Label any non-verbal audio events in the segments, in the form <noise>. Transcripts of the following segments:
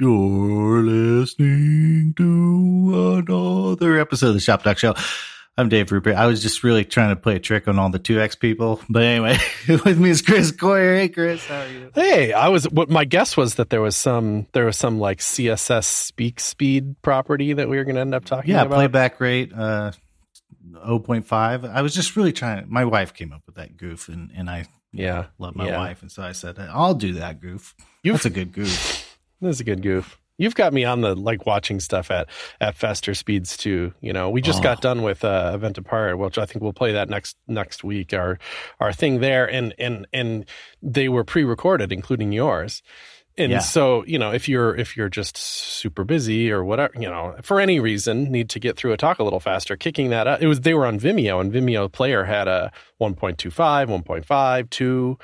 You're listening to another episode of the Shop Talk Show. I'm Dave Rupert. I was just really trying to play a trick on all the 2X people. But anyway, <laughs> with me is Chris Coyier. Hey, Chris, how are you? Hey, I was what my guess was that there was some there was some like CSS speak speed property that we were going to end up talking Yeah, about. Yeah, playback rate, uh, 0.5. I was just really trying. My wife came up with that goof, and, and I Yeah, love my yeah. wife. And so I said, I'll do that goof. You've- That's a good goof. That's a good goof. You've got me on the like watching stuff at at faster speeds too. You know, we just Oh. got done with uh, Event Apart, which I think we'll play that next next week. Our our thing there, and and and they were pre-recorded, including yours. And Yeah. so, you know, if you're if you're just super busy or whatever, you know, for any reason, need to get through a talk a little faster, kicking that up. It was they were on Vimeo, and Vimeo Player had a 1.25, 1.5, 2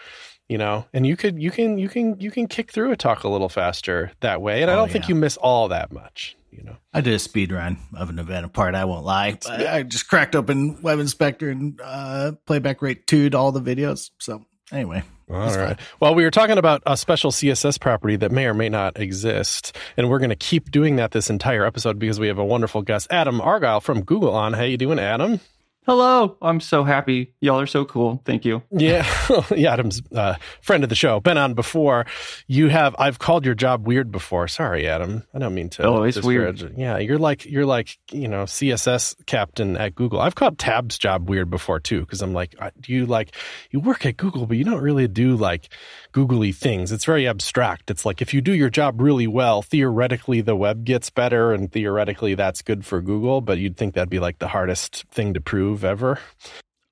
you know and you could you can you can you can kick through a talk a little faster that way and i Oh, don't think yeah. you miss all that much you know I did a speed run of an event apart. I won't lie. But I just cracked open Web Inspector and uh, playback rate two to all the videos. So anyway, all right well we were talking about a special css property that may or may not exist and we're going to keep doing that this entire episode because we have a wonderful guest adam argyle from google on how you doing adam Hello. I'm so happy. Y'all are so cool. Thank you. Yeah, <laughs> yeah. Adam's uh, friend of the show, been on before. You have. I've called your job weird before. Sorry, Adam. I don't mean to. Oh, it's disparage weird. Yeah, you're like you're like you know CSS captain at Google. I've called Tab's job weird before too because I'm like, uh, do you like you work at Google, but you don't really do like googly things. It's very abstract. It's like if you do your job really well, theoretically the web gets better, and theoretically that's good for Google. But you'd think that'd be like the hardest thing to prove ever.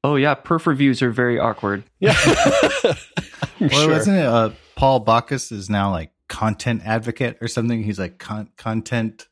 Oh yeah, perf reviews are very awkward. Yeah. <laughs> <laughs> Well, sure. isn't it? Uh, Paul Bakaus is now like content advocate or something. He's like con- content.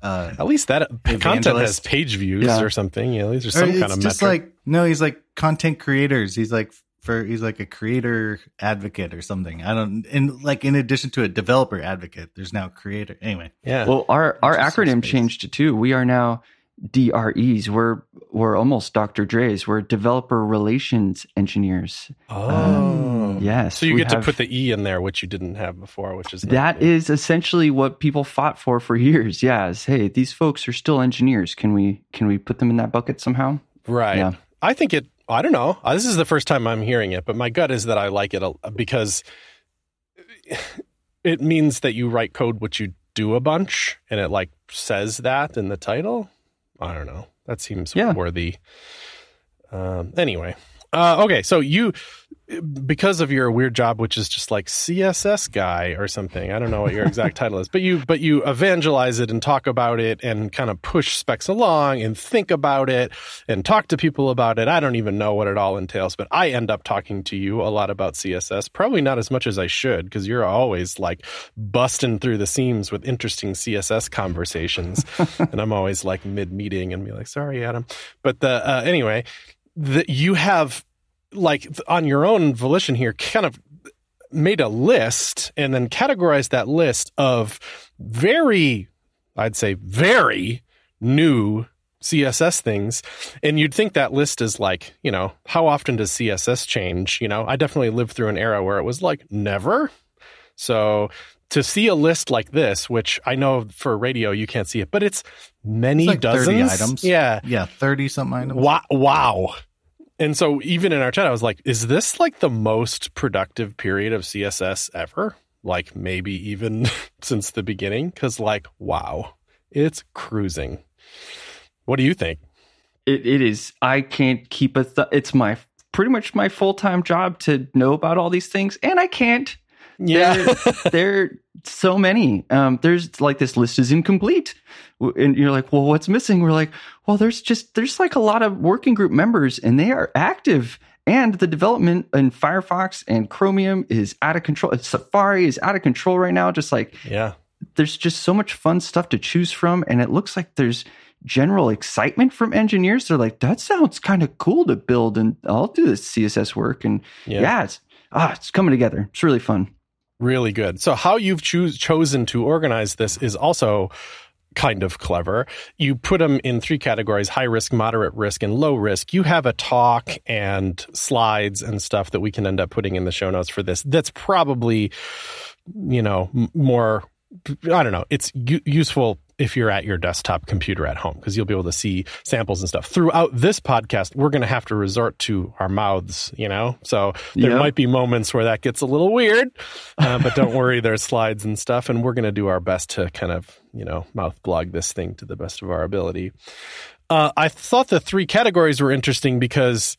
Uh, At least that content has page views Yeah. or something. You know, these are or some it's kind of just metric. like no, he's like content creators. He's like for he's like a creator advocate or something. I don't. And like in addition to a developer advocate, there's now creator. Anyway, yeah. Well, our our acronym space. changed too. We are now DREs. We're we're almost Dr. Dre's. We're developer relations engineers. oh, um, Yes. So you we get to put the e in there, which you didn't have before, which is That is essentially what people fought for for years. Yeah, is hey, these folks are still engineers. Can we can we put them in that bucket somehow? right. Yeah. I think it. I don't know. Uh, This is the first time I'm hearing it, but my gut is that I like it because it means that you write code which you do a bunch, and it like says that in the title. I don't know. That seems Yeah. worthy. Um, anyway, uh, okay. So you, because of your weird job, which is just like CSS guy or something. I don't know what your <laughs> exact title is, but you but you evangelize it and talk about it and kind of push specs along and think about it and talk to people about it. I don't even know what it all entails, but I end up talking to you a lot about CSS. Probably not as much as I should because you're always like busting through the seams with interesting CSS conversations, <laughs> and I'm always like mid meeting and be like, "Sorry, Adam," but the uh, anyway, that you have like on your own volition here, kind of made a list and then categorized that list of very, I'd say, very new CSS things. And you'd think that list is like, you know, how often does CSS change? You know, I definitely lived through an era where it was like never. So to see a list like this, which I know for radio you can't see it, but it's many It's like 30 dozens. items. Yeah. yeah, thirty something items. Wow. Wow. And so even in our chat, I was like, is this like the most productive period of CSS ever? Like maybe even <laughs> since the beginning? Cause like, wow, it's cruising. What do you think? It it is. I can't keep a. Th- it's my pretty much my full time job to know about all these things, and I can't. There, there are so many. Um, there's like this list is incomplete, and you're like, well, what's missing? We're like, well, there's just there's like a lot of working group members, and they are active. And the development in Firefox and Chromium is out of control. Safari is out of control right now. Just like yeah. there's just so much fun stuff to choose from, and it looks like there's general excitement from engineers. They're like, that sounds kind of cool to build, and I'll do this CSS work. And Yeah. yeah, it's ah, it's coming together. It's really fun. Really good. So how you've chosen to organize this is also kind of clever. You put them in three categories high risk, moderate risk, and low risk. You have a talk and slides and stuff that we can end up putting in the show notes for this. That's probably, you know, more, I don't know, it's u- useful if you're at your desktop computer at home because you'll be able to see samples and stuff. Throughout this podcast, we're going to have to resort to our mouths, you know? So there yep. might be moments where that gets a little weird, uh, but don't worry, <laughs> there's slides and stuff, and we're going to do our best to kind of, you know, mouth blog this thing to the best of our ability. Uh, I thought the three categories were interesting because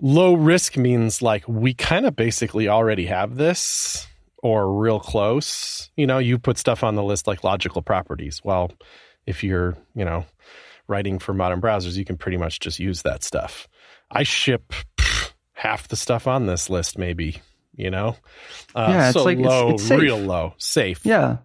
low risk means like we kind of basically already have this or real close. You know, you put stuff on the list like logical properties. Well, if you're, you know, writing for modern browsers, you can pretty much just use that stuff. I ship pff, half the stuff on this list, maybe, you know? Uh, yeah, it's so like low, it's, it's real low, safe. Yeah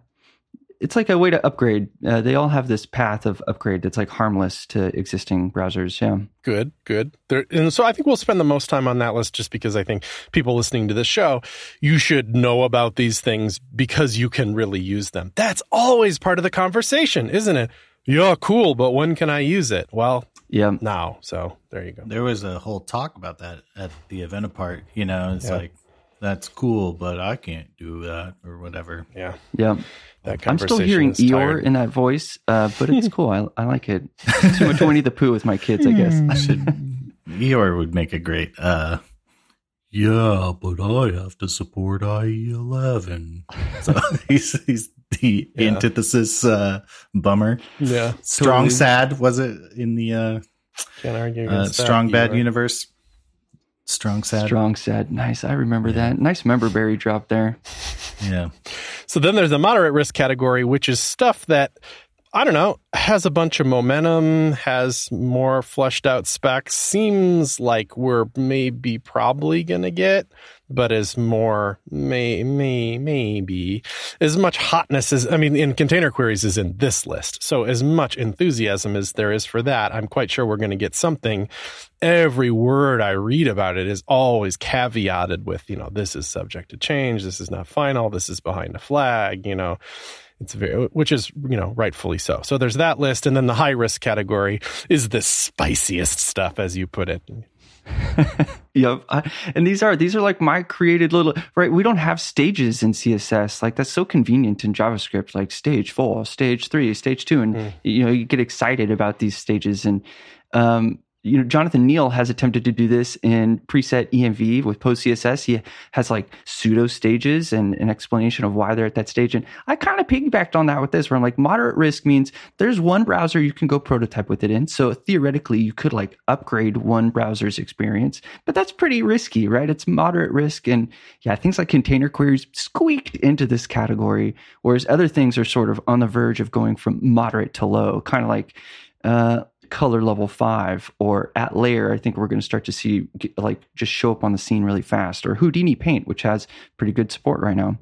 it's like a way to upgrade. Uh, they all have this path of upgrade that's like harmless to existing browsers. Yeah. Good, good. There, and so I think we'll spend the most time on that list just because I think people listening to this show, you should know about these things because you can really use them. That's always part of the conversation, isn't it? Yeah, cool, but when can I use it? Well, yeah, now. So there you go. There was a whole talk about that at the event apart. You know, it's yeah. like that's cool, but I can't do that or whatever. Yeah. Yeah. That I'm still hearing Eeyore tired. in that voice, uh, but it's cool. I, I like it. Too much Winnie the Pooh with my kids, I guess. <laughs> I should, Eeyore would make a great, uh, yeah, but I have to support IE11. So <laughs> he's, he's the yeah. antithesis, uh, bummer. Yeah. Strong totally. sad, was it in the, uh, Can't argue uh, Strong Bad Eeyore. universe? Strong sad. Strong sad. Nice. I remember yeah. that. Nice member berry drop there. <laughs> Yeah. So then there's a moderate risk category, which is stuff that I don't know, has a bunch of momentum, has more fleshed out specs, seems like we're maybe probably going to get, but is more, may, may, maybe, as much hotness as, I mean, in container queries is in this list. So as much enthusiasm as there is for that, I'm quite sure we're going to get something. Every word I read about it is always caveated with, you know, this is subject to change. This is not final. This is behind a flag, you know it's very, which is, you know, rightfully so. So there's that list. And then the high risk category is the spiciest stuff, as you put it. <laughs> yep. I, and these are, these are like my created little, right? We don't have stages in CSS. Like that's so convenient in JavaScript, like stage four, stage three, stage two. And, mm. you know, you get excited about these stages. And, um, you know, Jonathan Neal has attempted to do this in preset env with PostCSS. He has like pseudo stages and an explanation of why they're at that stage. And I kind of piggybacked on that with this, where I'm like, moderate risk means there's one browser you can go prototype with it in. So theoretically, you could like upgrade one browser's experience, but that's pretty risky, right? It's moderate risk. And yeah, things like container queries squeaked into this category, whereas other things are sort of on the verge of going from moderate to low, kind of like, uh, color level five or at layer, I think we're going to start to see like just show up on the scene really fast, or Houdini Paint, which has pretty good support right now.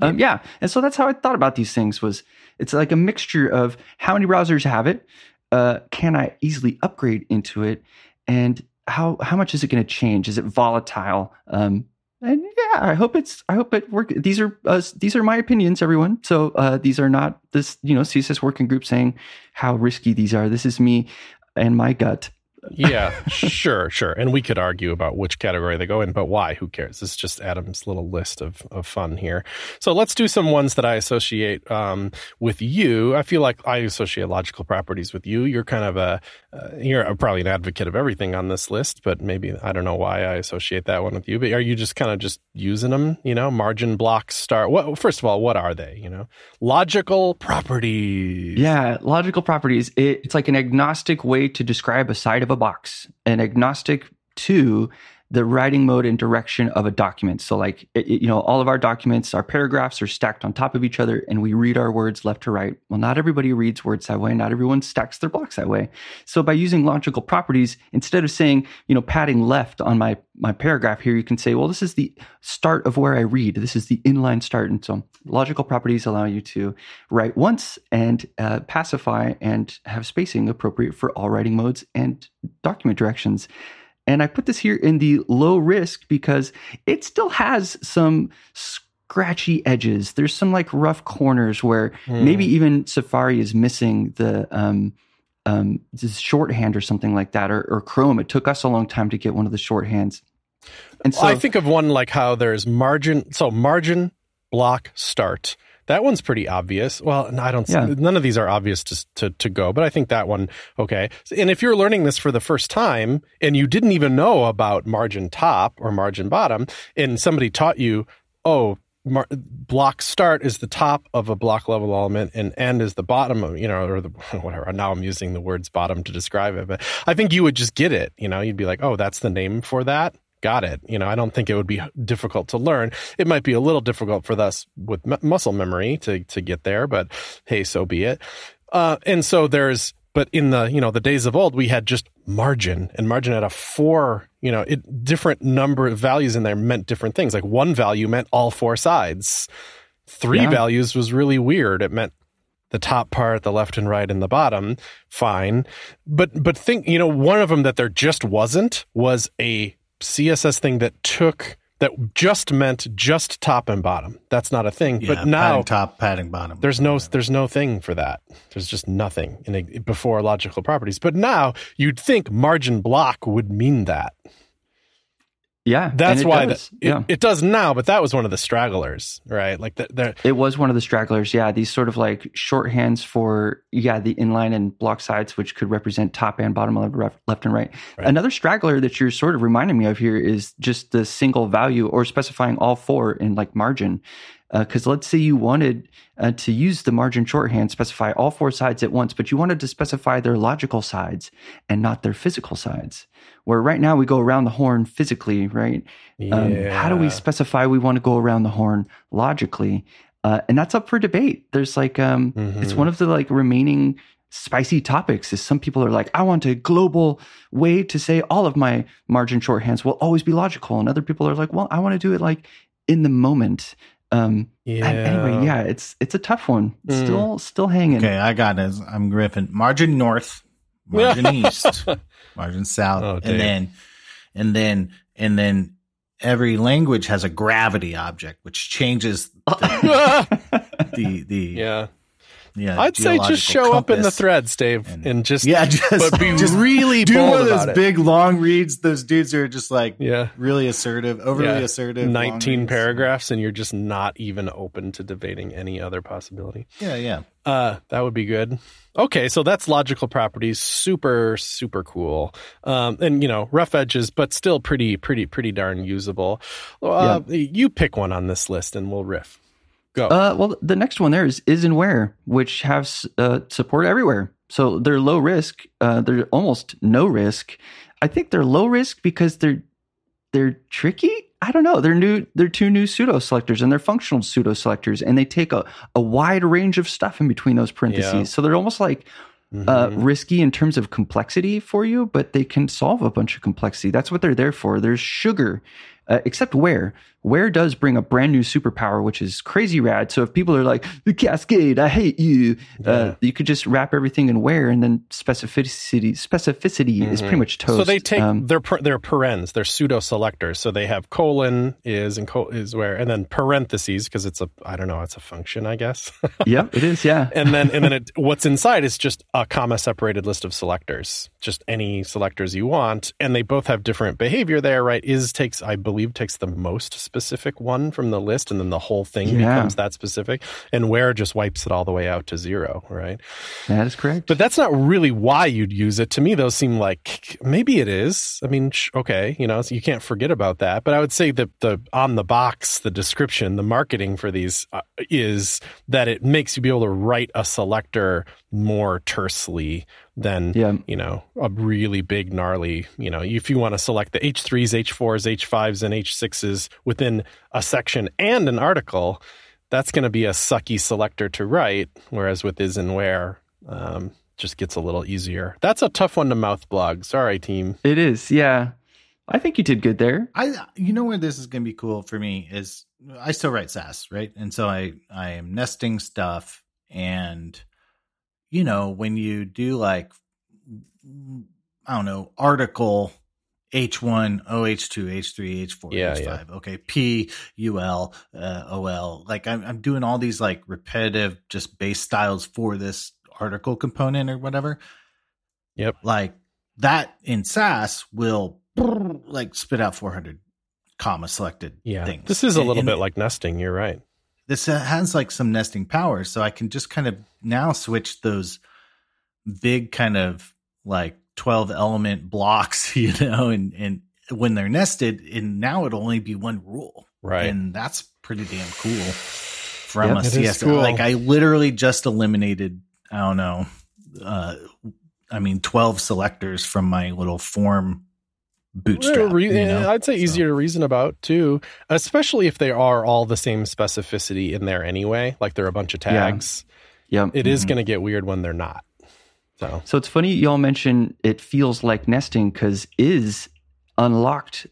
Um, yeah, and so that's how I thought about these things. Was it's like a mixture of how many browsers have it, uh, can I easily upgrade into it, and how how much is it going to change? Is it volatile? Um, and yeah, I hope it's I hope it work. These are uh, these are my opinions, everyone. So uh, these are not this you know CSS working group saying how risky these are. This is me and my gut yeah, sure, sure. And we could argue about which category they go in, but why? Who cares? Is just Adam's little list of, of fun here. So let's do some ones that I associate um, with you. I feel like I associate logical properties with you. You're kind of a, uh, you're probably an advocate of everything on this list, but maybe I don't know why I associate that one with you. But are you just kind of just using them? You know, margin blocks, star. What? First of all, what are they? You know, logical properties. Yeah, logical properties. It, it's like an agnostic way to describe a side of a box, an agnostic to the writing mode and direction of a document. So, like, it, you know, all of our documents, our paragraphs are stacked on top of each other and we read our words left to right. Well, not everybody reads words that way. Not everyone stacks their blocks that way. So, by using logical properties, instead of saying, you know, padding left on my, my paragraph here, you can say, well, this is the start of where I read. This is the inline start. And so, logical properties allow you to write once and uh, pacify and have spacing appropriate for all writing modes and document directions. And I put this here in the low risk because it still has some scratchy edges. There's some like rough corners where maybe even Safari is missing the um, um, this shorthand or something like that, or, or Chrome. It took us a long time to get one of the shorthands. And so I think of one like how there's margin. So margin, block, start. That one's pretty obvious. Well, I don't. Yeah. None of these are obvious to, to to go, but I think that one okay. And if you're learning this for the first time and you didn't even know about margin top or margin bottom, and somebody taught you, oh, mar- block start is the top of a block level element, and end is the bottom of you know, or the <laughs> whatever. Now I'm using the words bottom to describe it, but I think you would just get it. You know, you'd be like, oh, that's the name for that got it. You know, I don't think it would be difficult to learn. It might be a little difficult for us with m- muscle memory to to get there, but hey, so be it. Uh, and so there's, but in the you know the days of old, we had just margin, and margin had a four. You know, it different number of values in there meant different things. Like one value meant all four sides. Three Yeah. values was really weird. It meant the top part, the left and right, and the bottom. Fine, but but think you know one of them that there just wasn't was a CSS thing that took that just meant just top and bottom. That's not a thing. Yeah, but now padding top, padding bottom. there's no there's no thing for that. There's just nothing in a, before logical properties. But now you'd think margin block would mean that. Yeah, That's why does. that, it, yeah. it does now. But that was one of the stragglers, right? Like the, the It was one of the stragglers. Yeah, these sort of like shorthands for yeah the inline and block sides, which could represent top and bottom, left, left, left and right. Right. Another straggler that you're sort of reminding me of here is just the single value or specifying all four in like margin. Because let's say you wanted uh, to use the margin shorthand, specify all four sides at once, but you wanted to specify their logical sides and not their physical sides. Where right now we go around the horn physically, right? Um, how do we specify we want to go around the horn logically? Uh, and that's up for debate. There's like, um, it's Mhm. one of the like remaining spicy topics. Is some people are like, I want a global way to say all of my margin shorthands will always be logical, and other people are like, well, I want to do it like in the moment. Um, yeah. and Anyway, yeah, it's it's a tough one. Mm. Still still hanging. Okay, I got it. I'm Griffin. Margin north, <laughs> margin east, margin south, Oh, and then, and then, and then every language has a gravity object, which changes the <laughs> the yeah. Yeah. I'd say just show up in the threads, Dave, And- and, just Yeah, <laughs> just but be <laughs> just really do one of those big long reads. Those dudes are just like yeah. really assertive, overly Yeah. assertive. 19 paragraphs and you're just not even open to debating any other possibility. Yeah, yeah. Uh, that would be good. Okay, so that's logical properties. Super, super cool. Um, and you know, rough edges, but still pretty, pretty, pretty darn usable. Uh, You pick one on this list, and we'll riff. Go. Uh, well, the next one there is is and where, which have uh, support everywhere. So they're low risk. Uh, they're almost no risk. I think they're low risk because they're they're tricky. I don't know. They're new. They're two new pseudo selectors, and they're functional pseudo selectors, and they take a, a wide range of stuff in between those parentheses. Yeah. So they're almost like uh, Mhm. risky in terms of complexity for you, but they can solve a bunch of complexity. That's what they're there for. There's sugar, uh, except where. Where does bring a brand new superpower, which is crazy rad. So if people are like, the cascade, I hate you, Yeah. uh, you could just wrap everything in where, and then specificity specificity is pretty much toast. Mm-hmm. So they take Um, their their parens, their pseudo selectors. So they have colon is and co- is where, and then parentheses because it's a I don't know, it's a function, I guess. <laughs> yeah, it is. Yeah. and then and then it, what's inside is just a comma separated list of selectors just any selectors you want and they both have different behavior there right is takes i believe takes the most specific one from the list and then the whole thing Yeah. becomes that specific. And where just wipes it all the way out to zero right? That is correct. but that's not really why you'd use it. To me those seem like maybe it is. I mean okay you know so you can't forget about that. But i would say that the on the box the description the marketing for these uh, is that it makes you be able to write a selector more tersely than Yeah. you know a really big gnarly you know if you want to select the h3s h4s h5s and h6s within a section and an article that's going to be a sucky selector to write whereas with is and where um, just gets a little easier that's a tough one to mouth blog sorry team It is. Yeah. I think you did good there. I you know where this is going to be cool for me is I still write Sass, right? And so I I am nesting stuff and you know, when you do like I don't know, article H1, OH2, H3, H4, Yeah, H5. yeah. Okay. P, UL, uh, OL. Like I'm, I'm doing all these like repetitive just base styles for this article component or whatever. Yep. Like that in Sass will like spit out 400 comma selected Yeah. things. This is a little and bit like nesting. You're right. This has like some nesting power so i can just kind of now switch those big kind of like 12 element <laughs> blocks you know and and when they're nested and now it'll only be one rule Right. and that's pretty damn cool from Yep, a cs cool. like i literally just eliminated i don't know uh i mean 12 selectors from my little form bootstrap re- you know? I'd say So- easier to reason about too, especially if they are all the same specificity in there anyway. Like they're a bunch of tags. Yeah. It is Mhm. going to get weird when they're not. So So it's funny y'all mention it feels like nesting because is unlocked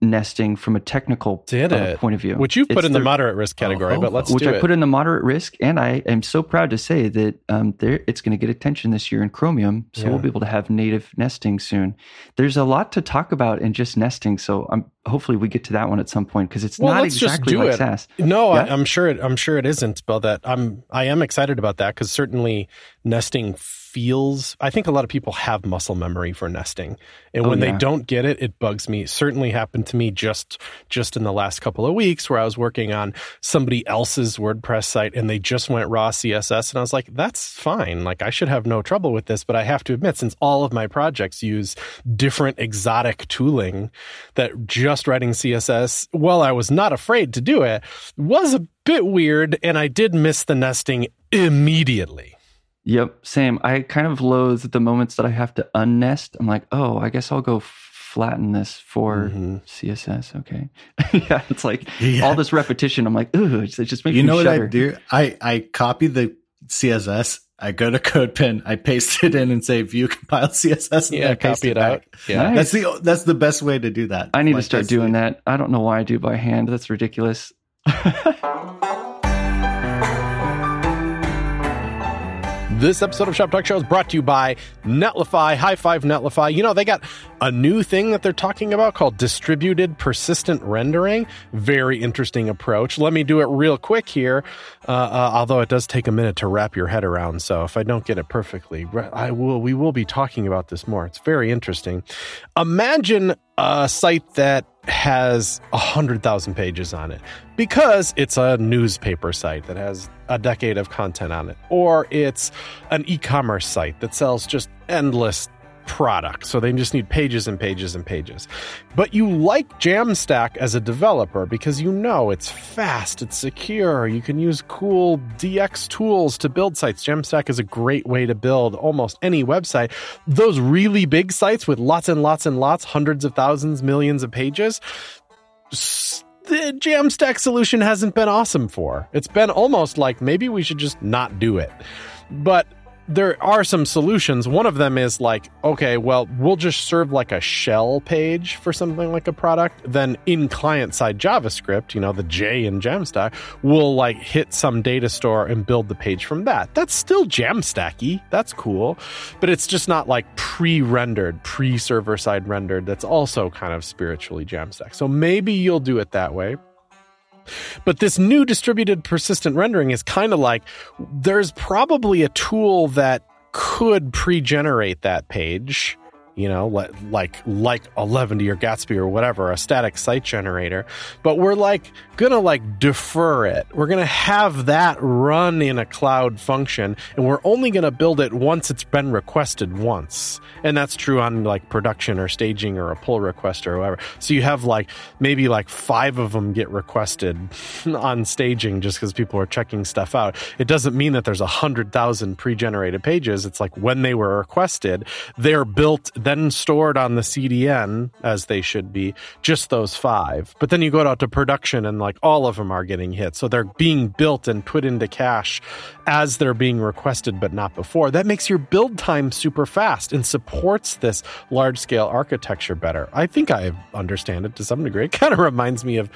nesting from a technical uh, point of view, which you've put It's in the moderate risk category, Oh, but let's which I it. put in the moderate risk, and I am so proud to say that um, there it's going to get attention this year in Chromium, so Yeah. we'll be able to have native nesting soon. There's a lot to talk about in just nesting, so I'm hopefully we get to that one at some point because it's Well, not exactly like it. Sass. No, I, Yeah? I'm sure it. I'm sure it isn't. But that I'm. I am excited about that because certainly nesting feels. I think a lot of people have muscle memory for nesting, and Oh, when they don't get it, it bugs me. It certainly happened to me just just in the last couple of weeks where I was working on somebody else's WordPress site and they just went raw CSS, and I was like, that's fine. Like I should have no trouble with this. But I have to admit, since all of my projects use different exotic tooling, that just writing CSS, while I was not afraid to do it, was a bit weird, and I did miss the nesting immediately. Yep, same. I kind of loathe the moments that I have to unnest. I'm like, oh, I guess I'll go flatten this for Mhm. CSS. Okay, <laughs> yeah, it's like Yeah. all this repetition. I'm like, ooh, it just makes you me know what shudder. I do? I I copy the CSS. I go to CodePen. I paste it in and say view compile CSS. And Yeah, then I paste copy it back. out. Yeah. Nice. That's the that's the best way to do that. I need Like, to start doing the- that. I don't know why I do by hand. That's ridiculous. <laughs> This episode of Shop Talk Show is brought to you by Netlify. High five, Netlify. You know, they got a new thing that they're talking about called distributed persistent rendering. Very interesting approach. Let me do it real quick here, uh, uh, although it does take a minute to wrap your head around. So if I don't get it perfectly, I will. We will be talking about this more. It's very interesting. Imagine a site that has a hundred thousand pages on it because it's a newspaper site that has a decade of content on it, or it's an e-commerce site that sells just endless products. So they just need pages and pages and pages. But you like Jamstack as a developer because you know it's fast, it's secure, you can use cool DX tools to build sites. Jamstack is a great way to build almost any website. Those really big sites with lots and lots and lots, hundreds of thousands, millions of pages, the Jamstack solution hasn't been awesome for. It's been almost like maybe we should just not do it. But there are some solutions. One of them is like, okay, well, we'll just serve like a shell page for something like a product. Then in client side JavaScript, you know, the J in Jamstack, we'll like hit some data store and build the page from that. That's still Jamstacky. That's cool. But it's just not like pre rendered, pre server side rendered. That's also kind of spiritually Jamstack. So maybe you'll do it that way. But this new distributed persistent rendering is kind of like there's probably a tool that could pre-generate that page, you know, like like like Eleventy or Gatsby or whatever, a static site generator. But we're like gonna like defer it. We're gonna have that run in a cloud function, and we're only gonna build it once it's been requested once. And that's true on like production or staging or a pull request or whatever. So you have like maybe like five of them get requested <laughs> on staging just because people are checking stuff out. It doesn't mean that there's a hundred thousand pre-generated pages. It's like when they were requested, they're built then stored on the CDN as they should be. Just those five. But then you go out to production and like all of them are getting hit. So they're being built and put into cache as they're being requested, but not before. That makes your build time super fast and supports this large scale architecture better. I think I understand it to some degree. <laughs> It kind of reminds me of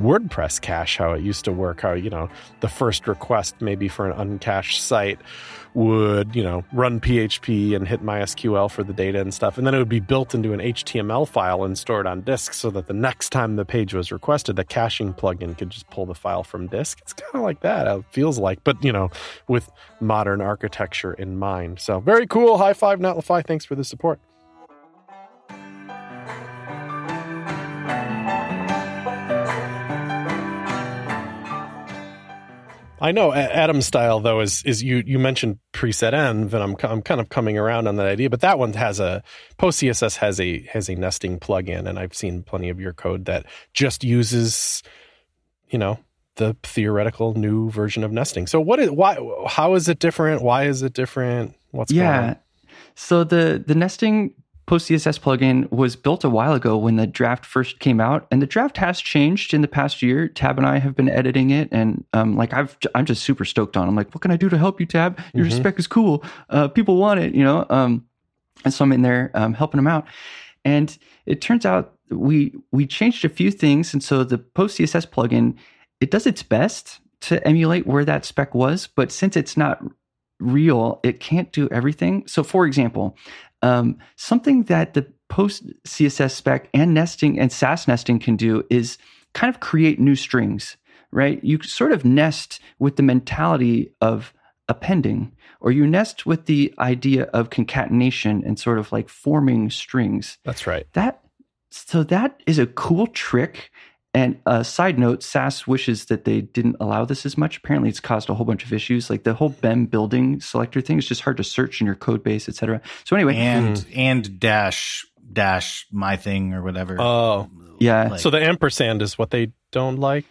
WordPress cache, how it used to work, how, you know, the first request maybe for an uncached site would, you know, run PHP and hit MySQL for the data and stuff. And then it would be built into an HTML file and stored on disk so that the next time the page was requested, the caching plugin could just pull the file from disk. It's kind of like that, it feels like, but, you know, with modern architecture in mind. So very cool. High five, Netlify. Thanks for the support. I know Adam's style though is is you you mentioned preset env and I'm I'm kind of coming around on that idea, but that one has a post CSS has a has a nesting plugin, and I've seen plenty of your code that just uses, you know, the theoretical new version of nesting. So what is why how is it different? Why is it different? What's going yeah? So the the nesting PostCSS plugin was built a while ago when the draft first came out, and the draft has changed in the past year. Tab and I have been editing it, and um, like I've, I'm just super stoked on. It. I'm like, what can I do to help you, Tab? Your mm-hmm. spec is cool. Uh, people want it, you know. Um, and so I'm in there um, helping them out, and it turns out we we changed a few things, and so the PostCSS plugin it does its best to emulate where that spec was, but since it's not real, it can't do everything. So, for example, um, something that the post CSS spec and nesting and Sass nesting can do is kind of create new strings, right? You sort of nest with the mentality of appending, or you nest with the idea of concatenation and sort of like forming strings. That's right. That so that is a cool trick and a side note, Sass wishes that they didn't allow this as much. Apparently, it's caused a whole bunch of issues. Like the whole BEM building selector thing is just hard to search in your code base, etc. So anyway, and mm. and dash dash my thing or whatever. Oh, yeah. Like, so the ampersand is what they don't like.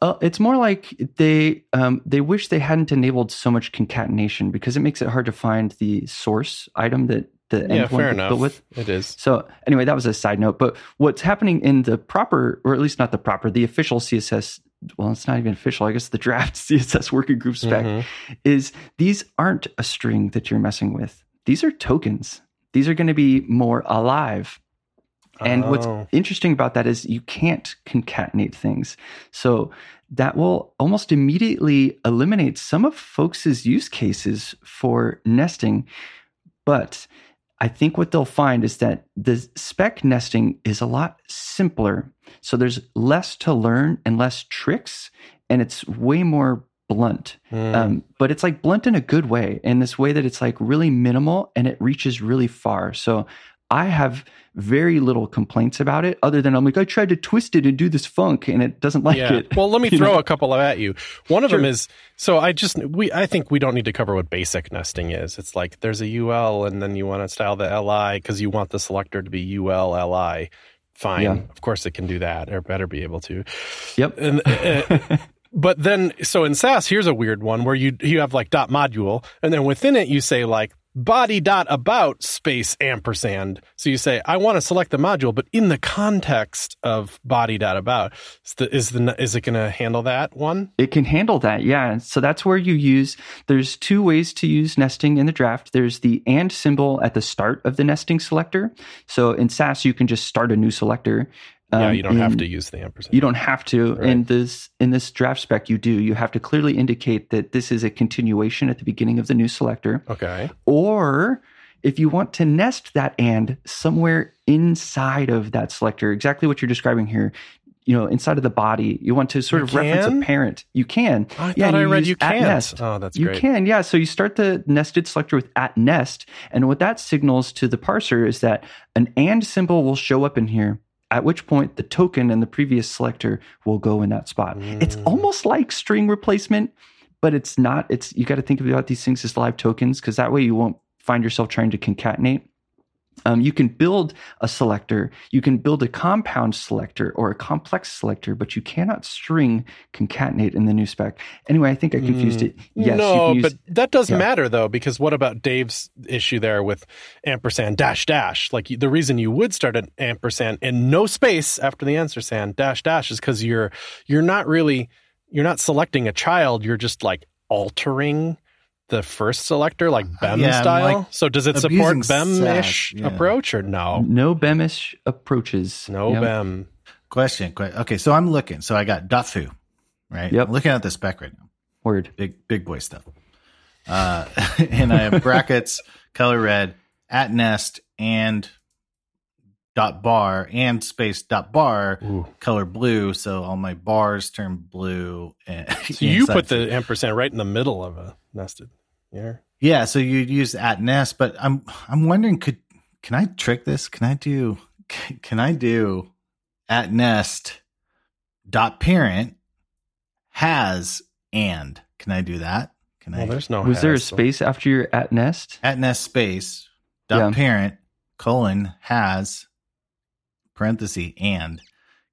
Uh, it's more like they um, they wish they hadn't enabled so much concatenation because it makes it hard to find the source item that the yeah, fair enough. with. It is. So anyway, that was a side note. But what's happening in the proper, or at least not the proper, the official CSS. Well, it's not even official. I guess the draft <laughs> CSS working group spec mm-hmm. is these aren't a string that you're messing with. These are tokens. These are going to be more alive. And oh. what's interesting about that is you can't concatenate things. So that will almost immediately eliminate some of folks' use cases for nesting. But I think what they'll find is that the spec nesting is a lot simpler. So there's less to learn and less tricks, and it's way more blunt. Mm. Um, but it's like blunt in a good way, in this way that it's like really minimal and it reaches really far. So I have very little complaints about it other than I'm like, I tried to twist it and do this funk and it doesn't like yeah. it. <laughs> Well, let me throw know? a couple at you. One of sure. them is so I just we I think we don't need to cover what basic nesting is. It's like there's a UL and then you want to style the LI because you want the selector to be UL LI. Fine. Yeah. Of course it can do that or better be able to. Yep. And uh, <laughs> but then so in Sass, here's a weird one where you you have like dot module and then within it you say like body dot about space ampersand. So you say, I want to select the module, but in the context of body dot about, is the is, the, is it going to handle that one? It can handle that, yeah. So that's where you use. There's two ways to use nesting in the draft. There's the and symbol at the start of the nesting selector. So in Sass, you can just start a new selector. Um, yeah, you don't have to use the ampersand. You don't have to. Right. In this in this draft spec, you do. You have to clearly indicate that this is a continuation at the beginning of the new selector. Okay. Or if you want to nest that and somewhere inside of that selector, exactly what you're describing here, you know, inside of the body, you want to sort you of can? reference a parent. You can. I yeah, thought I read you can't. Nest. Oh, that's you great. You can. Yeah. So you start the nested selector with at nest, and what that signals to the parser is that an and symbol will show up in here at which point the token and the previous selector will go in that spot. Mm. It's almost like string replacement, but it's not. It's you got to think about these things as live tokens because that way you won't find yourself trying to concatenate. Um, you can build a selector, you can build a compound selector or a complex selector, but you cannot string concatenate in the new spec. Anyway, I think I confused it. Yes, no, use, but that does yeah. matter though, because what about Dave's issue there with ampersand dash dash? Like the reason you would start an ampersand and no space after the ampersand dash dash is because you're you're not really you're not selecting a child, you're just like altering the first selector, like BEM yeah, style? Like so does it support BEM-ish yeah. approach or no? No BEM-ish approaches. No yep. BEM. question. que- Okay, so I'm looking. So I got dot right? Yep. I'm looking at the spec right now. Word. Big big boy stuff. Uh, <laughs> and I have brackets, color red, at nest, and dot bar and space dot bar Ooh. color blue. So all my bars turn blue. And <laughs> So you put the ampersand right in the middle of a nested. Yeah. Yeah, so you'd use at nest, but I'm I'm wondering could can I trick this? Can I do <laughs> can I do at nest dot parent has and can I do that? Can Well, I there's no. Was there a has, so- space after your at nest? at nest space dot Yeah. parent colon has parenthesis and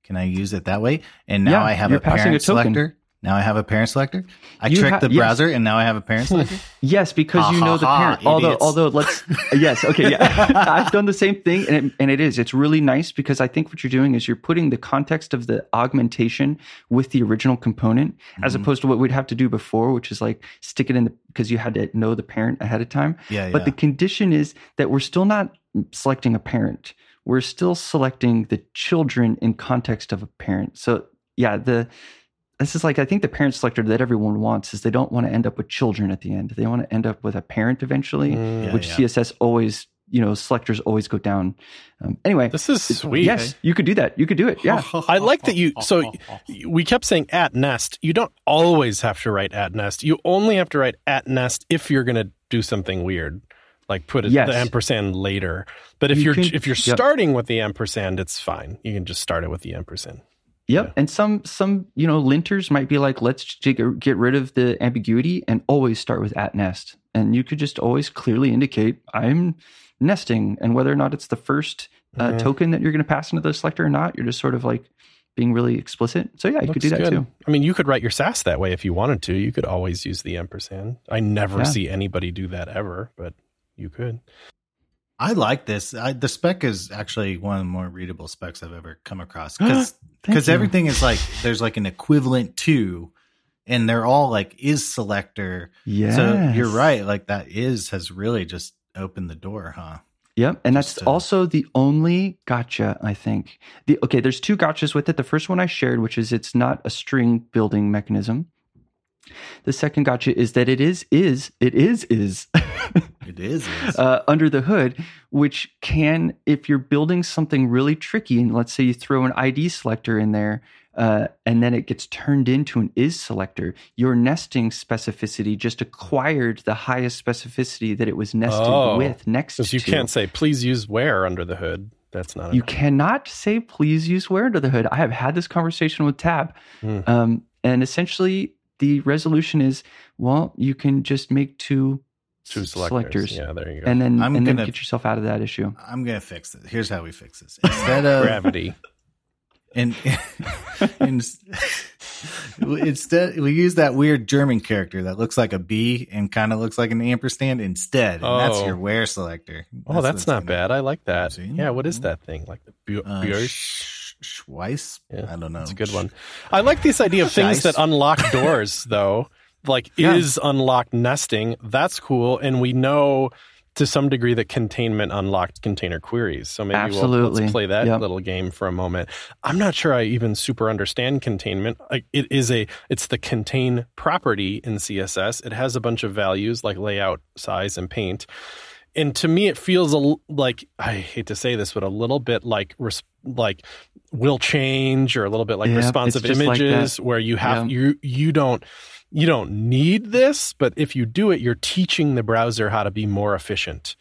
can I use it that way? And now Yeah, I have a passing parent a token. selector. Now I have a parent selector. I You tricked ha- the yes. browser and now I have a parent <laughs> selector. Yes, because you Ha, know the ha, ha, parent. although, idiots. although let's <laughs> yes, okay, yeah, <laughs> I've done the same thing, and it, and it is. It's really nice because I think what you're doing is you're putting the context of the augmentation with the original component, as Mhm. opposed to what we'd have to do before, which is like stick it in the because you had to know the parent ahead of time. yeah, But yeah. the condition is that we're still not selecting a parent. We're still selecting the children in context of a parent. So yeah, the this is like I think the parent selector that everyone wants is they don't want to end up with children at the end. They want to end up with a parent eventually, Mm. Yeah, which yeah. CSS always you know selectors always go down. Um, anyway, This is sweet. yes, you could do that. You could do it. Yeah. <laughs> I like that you. So <laughs> we kept saying at nest. You don't always have to write at nest. You only have to write at nest if you're going to do something weird, like put it, Yes. the ampersand later. But if You you are can- if you're yep. starting with the ampersand, it's fine. You can just start it with the ampersand. Yep. Yeah. And some some you know linters might be like let's get rid of the ambiguity and always start with at nest. And you could just always clearly indicate I'm nesting and whether or not it's the first uh, Mhm. token that you're going to pass into the selector or not, you're just sort of like being really explicit. So yeah, you could do that good. too. I mean, you could write your Sass that way if you wanted to. You could always use the ampersand. I never Yeah. see anybody do that ever, but you could. I like this. I, the spec is actually one of the more readable specs I've ever come across <gasps> because because everything is like there's like an equivalent to, and they're all like is selector. Yeah. So you're right. Like that is has really just opened the door, huh? Yep, and that's Just, uh, also the only gotcha I think. The okay, there's two gotchas with it. The first one I shared, which is it's not a string building mechanism. The second gotcha is that it is is it is is <laughs> It is. is. uh, under the hood, which can if you're building something really tricky, and let's say you throw an ID selector in there. Uh, and then it gets turned into an is selector. Your nesting specificity just acquired the highest specificity that it was nested Oh, with next Because to. you can't say please use where under the hood. That's not. You cannot say please use where under the hood. I have had this conversation with Tab. Hmm. Um, and essentially the resolution is well, you can just make two, two s- selectors. Yeah, there you go. and then I'm and then gonna- get yourself out of that issue. I'm gonna fix it. Here's how we fix this. <laughs> Instead of Gravity. and, <laughs> and instead we use that weird German character that looks like a B and kind of looks like an ampersand instead. And that's Oh. your where selector. Oh, that's not bad. I like that. Yeah, what is that thing? Like the bu- Uh, Björk? Sch- Schweiss? Yeah, I don't know. It's a good one. I like this idea of things Dice. that unlock <laughs> doors, though. Like Yeah. is unlocked nesting. That's cool, and we know to some degree that containment unlocked container queries. So maybe we'll let's play that Yep. little game for a moment. I'm not sure I even super understand containment. Like it is a it's the contain property in CSS. It has a bunch of values like layout, size, and paint. And to me, it feels a, like I hate to say this, but a little bit like res- like will change or a little bit like Yeah, responsive just like images where you have Yeah. you you don't you don't need this, but if you do it, you're teaching the browser how to be more efficient.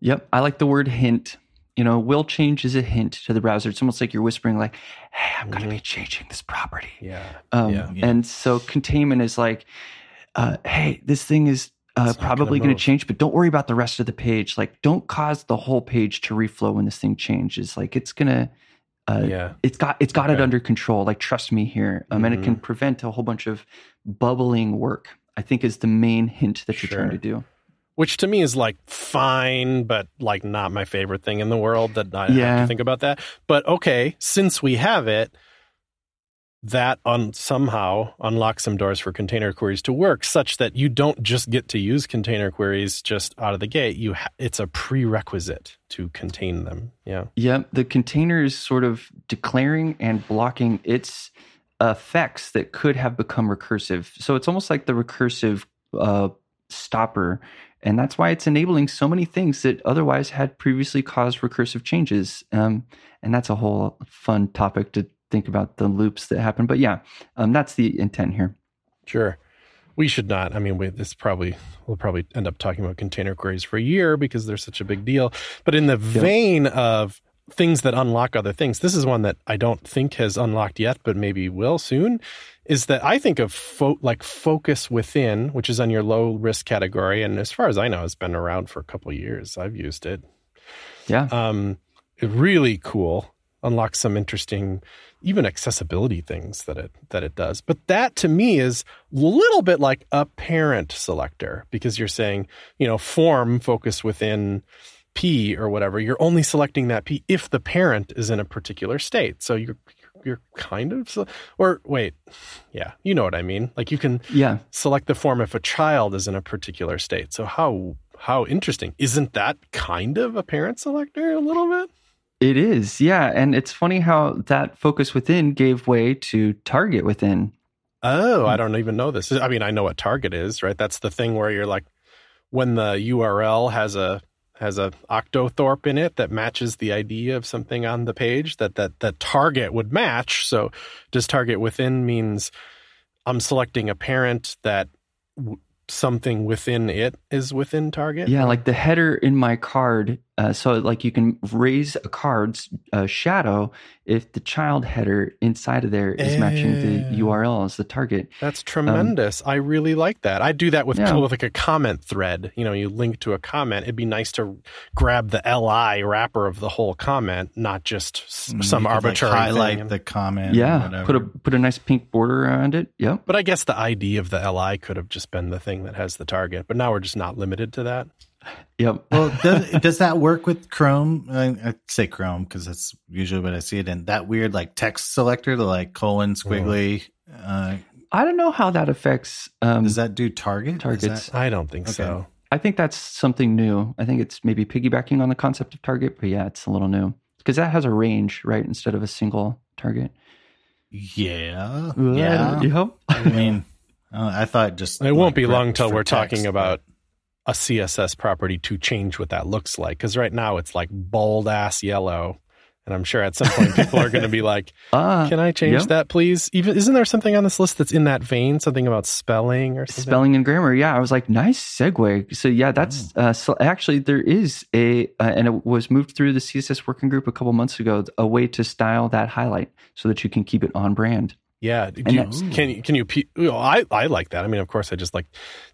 Yep. I like the word hint. You know, will change is a hint to the browser. It's almost like you're whispering, like, hey, I'm going to be changing this property. Yeah. Um, Yeah. Yeah. And so containment is like, uh, hey, this thing is uh, probably gonna going to change, but don't worry about the rest of the page. Like, don't cause the whole page to reflow when this thing changes. Like, it's going to. Uh, yeah. It's got it's got it under control. Like trust me here, um, and it can Mhm. prevent a whole bunch of bubbling work. I think is the main hint that you're trying to do. Which to me is like fine, but like not my favorite thing in the world that I have to think about that. But okay, since we have it, that on somehow unlocks some doors for container queries to work such that you don't just get to use container queries just out of the gate. You ha- it's a prerequisite to contain them. Yeah. Yeah the container is sort of declaring and blocking its effects that could have become recursive. So it's almost like the recursive uh, stopper and that's why it's enabling so many things that otherwise had previously caused recursive changes. Um, and that's a whole fun topic to think about the loops that happen. But yeah, um, that's the intent here. Sure. We should not. I mean, we, this probably we'll probably end up talking about container queries for a year because they're such a big deal. But in the vein of things that unlock other things, this is one that I don't think has unlocked yet, but maybe will soon. Is that I think of fo- like focus within, which is on your low risk category, and as far as I know, it's been around for a couple years. I've used it. Yeah. Um, really cool. Unlocks some interesting even accessibility things that it that it does. But that to me is a little bit like a parent selector because you're saying, you know, form focus within P or whatever. You're only selecting that P if the parent is in a particular state. So you're you're kind of or wait yeah you know what i mean like you can yeah select the form if a child is in a particular state so how how interesting isn't that kind of a parent selector a little bit it is, yeah. And it's funny how that focus within gave way to target within. Oh, I don't even know this. I mean, I know what target is, right? That's the thing where you're like, when the URL has a has a octothorpe in it that matches the ID of something on the page that that that target would match. So, does target within means I'm selecting a parent that something within it is within target? Yeah, like the header in my card. Uh, so, like, you can raise a card's uh, shadow if the child header inside of there is matching the URL as the target. That's um, tremendous. Um, I really like that. I do that with, yeah. with like a comment thread. You know, you link to a comment. It'd be nice to grab the li wrapper of the whole comment, not just mm, some arbitrary like highlight thing. the comment. Yeah, put a put a nice pink border around it. Yeah, but I guess the ID of the li could have just been the thing that has the target. But now we're just not limited to that. Yep. well, does, does that work with Chrome? I, I say Chrome because that's usually what I see it in. That weird like text selector, the like colon squiggly. Uh, I don't know how that affects. Um, does that do target? Targets? That, I don't think okay. so. I think that's something new. I think it's maybe piggybacking on the concept of target, but yeah, it's a little new because that has a range, right, instead of a single target. Yeah. Yeah. Yep. I mean, <laughs> uh, I thought just it like won't be long till we're text, talking about a CSS property to change what that looks like. Because right now it's like bold ass yellow. And I'm sure at some point people are going to be <laughs> like, uh, "Can I change yep. that, please?" Even isn't there something on this list that's in that vein? Something about spelling or something? Spelling and grammar. Yeah, I was like, "Nice segue." So yeah, that's oh. uh, so actually there is a, uh, and it was moved through the CSS working group a couple months ago. A way to style that highlight so that you can keep it on brand. Yeah, you, can you can you? I I like that. I mean, of course, I just like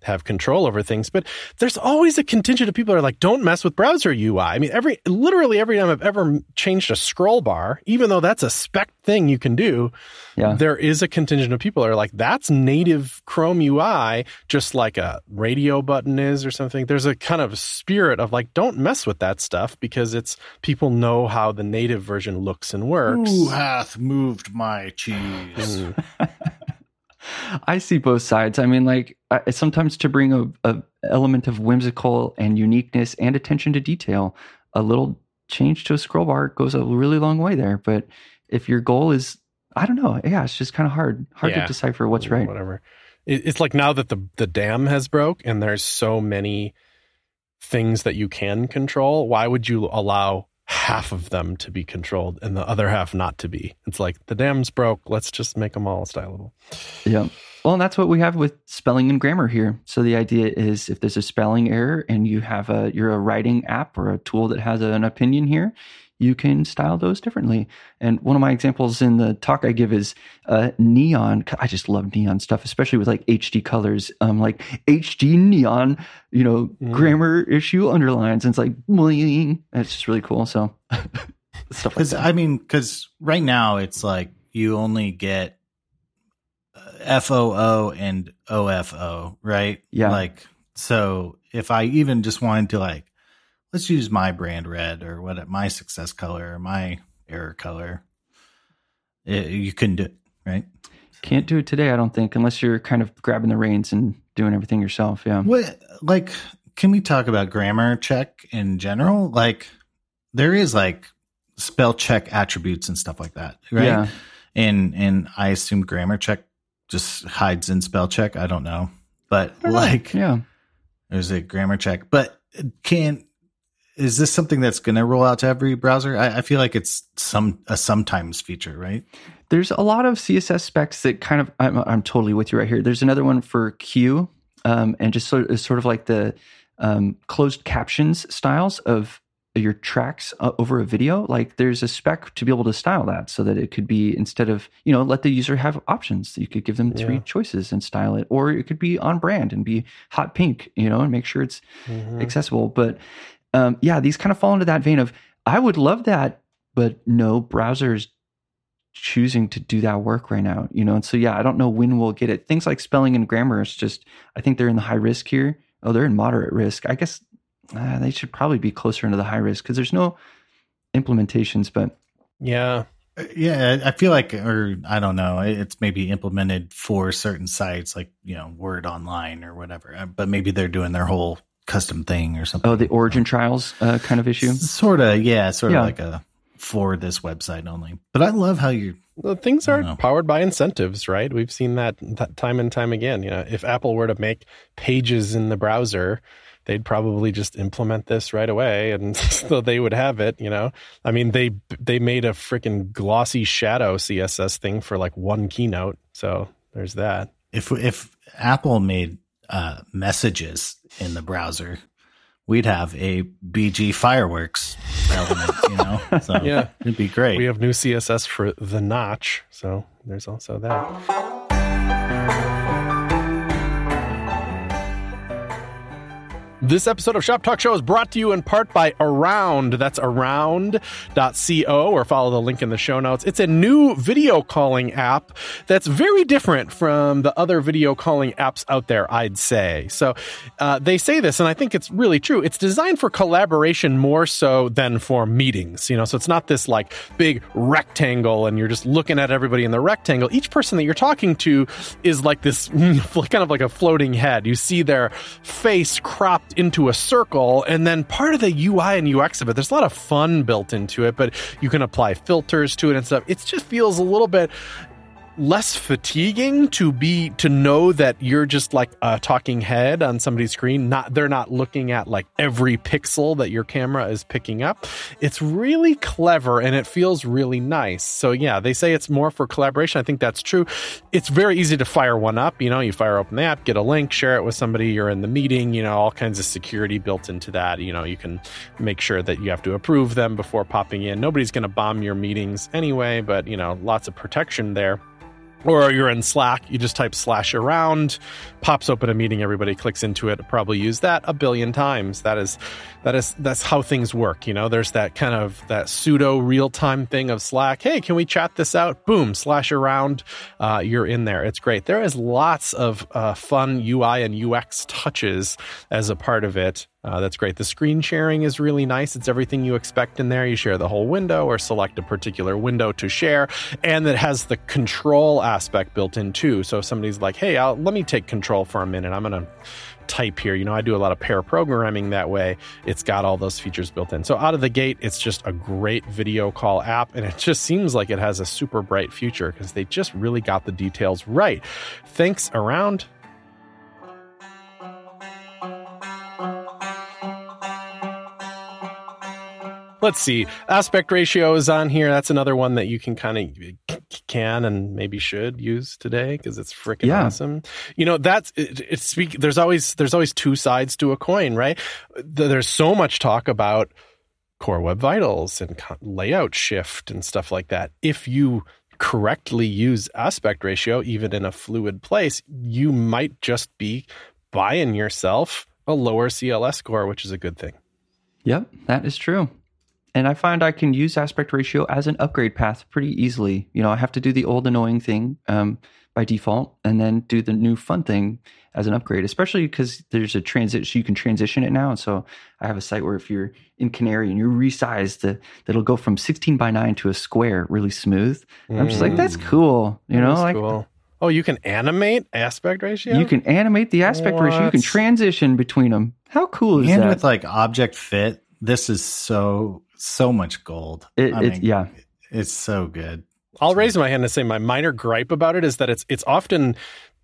have control over things, but there's always a contingent of people that are like, don't mess with browser UI. I mean, every literally every time I've ever changed a scroll bar, even though that's a spec thing you can do, yeah. there is a contingent of people that are like, that's native Chrome UI, just like a radio button is or something. There's a kind of spirit of like, don't mess with that stuff because it's people know how the native version looks and works. Who hath moved my cheese? <laughs> I see both sides. I mean, like I, sometimes to bring a, a, element of whimsical and uniqueness and attention to detail, a little change to a scroll bar goes a really long way there. But if your goal is, I don't know, yeah, it's just kind of hard, hard yeah. to decipher what's right. Whatever. It, it's like now that the the dam has broke and there's so many things that you can control. Why would you allow half of them to be controlled and the other half not to be. It's like the dam's broke. Let's just make them all stylable. Yeah. Well, and that's what we have with spelling and grammar here. So the idea is if there's a spelling error and you have a you're a writing app or a tool that has an opinion here, you can style those differently. And one of my examples in the talk I give is uh, neon. I just love neon stuff, especially with like HD colors. Um, like HD neon, you know, mm. grammar issue underlines, and it's like bling. It's just really cool. So <laughs> stuff like that. I mean, because right now it's like you only get uh, FOO and OFO, right? Yeah. Like so, if I even just wanted to like let's use my brand red or what my success color or my error color. It, you can do it, right? Can't do it today, I don't think, unless you're kind of grabbing the reins and doing everything yourself. Yeah. What like can we talk about grammar check in general? Like there is like spell check attributes and stuff like that, right? Yeah. And and I assume grammar check just hides in spell check. I don't know. But like Yeah. there's a grammar check. But can is this something that's gonna roll out to every browser? I, I feel like it's some a sometimes feature, right? There's a lot of CSS specs that kind of I'm, I'm totally with you right here. There's another one for cue, um, and just sort of, sort of like the um, closed captions styles of your tracks uh, over a video. Like there's a spec to be able to style that so that it could be instead of you know let the user have options. You could give them three Yeah. choices and style it, or it could be on brand and be hot pink, you know, and make sure it's Mhm. accessible. But um, yeah, these kind of fall into that vein of I would love that, but no browsers choosing to do that work right now. You know, and so yeah, I don't know when we'll get it. Things like spelling and grammar is just I think they're in the high risk here. Oh, they're in moderate risk. I guess uh, they should probably be closer into the high risk because there's no implementations. But Yeah. Uh, Yeah, I feel like, or I don't know, it's maybe implemented for certain sites like, you know, Word Online or whatever, uh, but maybe they're doing their whole custom thing or something. oh, the origin trials uh, kind of issue. Sort of, yeah, sort of like a for this website only. But I love how you, Well, things are powered by incentives, right? We've seen that, that time and time again. You know, if Apple were to make pages in the browser, they'd probably just implement this right away, and <laughs> so they would have it. You know, I mean they they made a freaking glossy shadow CSS thing for like one keynote, so there's that. if if Apple made uh, messages in the browser, we'd have a BG fireworks element, you know? <laughs> So Yeah. it'd be great. We have new CSS for the notch, so there's also that. This episode of ShopTalk Show is brought to you in part by Around. That's around.co or follow the link in the show notes. It's a new video calling app that's very different from the other video calling apps out there, I'd say. So uh, they say this, and I think it's really true. It's designed for collaboration more so than for meetings, you know, so it's not this like big rectangle and you're just looking at everybody in the rectangle. Each person that you're talking to is like this <laughs> kind of like a floating head. You see their face cropped into a circle, and then part of the UI and UX of it, there's a lot of fun built into it, but you can apply filters to it and stuff. It just feels a little bit less fatiguing to be to know that you're just like a talking head on somebody's screen not they're not looking at like every pixel that your camera is picking up. It's really clever and it feels really nice. So yeah they say it's more for collaboration. I think that's true. It's very easy to fire one up. You know you fire open the app get a link share it with somebody you're in the meeting you know all kinds of security built into that. You know you can make sure that you have to approve them before popping in. Nobody's going to bomb your meetings anyway but you know lots of protection there or you're in Slack, you just type slash around, pops open a meeting, everybody clicks into it. Probably use that a billion times. That is, that is, that's how things work. You know, there's that kind of that pseudo real time thing of Slack. Hey, can we chat this out? Boom, slash around. Uh, you're in there. It's great. There is lots of uh, fun UI and UX touches as a part of it. Uh, that's great. The screen sharing is really nice. It's everything you expect in there. You share the whole window or select a particular window to share, and it has the control aspect built in too. So if somebody's like, "Hey, I'll, let me take control for a minute. I'm going to type here." You know, I do a lot of pair programming that way. It's got all those features built in. So out of the gate, it's just a great video call app, and it just seems like it has a super bright future because they just really got the details right. Thanks around. Let's see. Aspect ratio is on here. That's another one that you can kind of can and maybe should use today because it's freaking Yeah. awesome. You know, that's it, it's speak. There's always there's always two sides to a coin, right? There's so much talk about Core Web Vitals and layout shift and stuff like that. If you correctly use aspect ratio, even in a fluid place, you might just be buying yourself a lower CLS score, which is a good thing. Yep, that is true. And I find I can use aspect ratio as an upgrade path pretty easily. You know, I have to do the old annoying thing um, by default, and then do the new fun thing as an upgrade. Especially because there's a transition, you can transition it now. And so I have a site where if you're in Canary and you resize the, that'll go from 16 by 9 to a square really smooth. And I'm just like, that's cool. You know, like cool. Oh, you can animate aspect ratio. you can animate the aspect ratio. You can transition between them. How cool is and that? with like object fit, this is so so much gold. It- I it- mean, yeah. it's so good. I'll raise my hand and say my minor gripe about it is that it's it's often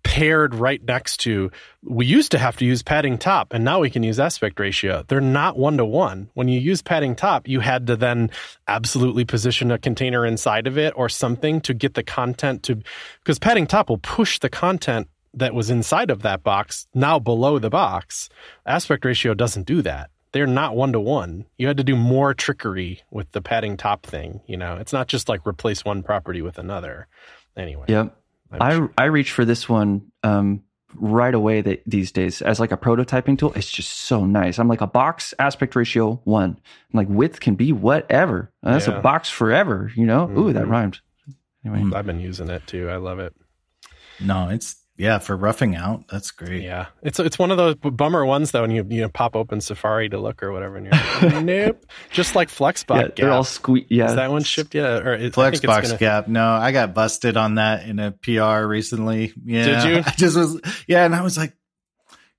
paired right next to we used to have to use padding top and now we can use aspect ratio they're not one to one when you use padding top you had to then absolutely position a container inside of it or something to get the content to because padding top will push the content that was inside of that box now below the box aspect ratio doesn't do that they're not one to one you had to do more trickery with the padding top thing you know it's not just like replace one property with another anyway Yep. I'm I sure- I reach for this one um, right away that these days as like a prototyping tool. It's just so nice. I'm like a box aspect ratio one. I'm like width can be whatever. That's Yeah. a box forever. You know. Ooh, that Mhm. rhymed. Anyway. I've been using it too. I love it. No, it's yeah for roughing out. That's great. Yeah, it's it's one of those bummer ones though, and you you know, pop open Safari to look or whatever, and you're like, <laughs> nope. Just like Flexbox. yeah, they're all sque- Yeah, Is that one shipped yet? Or is, I think it's Flexbox gonna- gap. No, I got busted on that in a PR recently. Yeah. Did you? <laughs> I just was yeah, and I was like,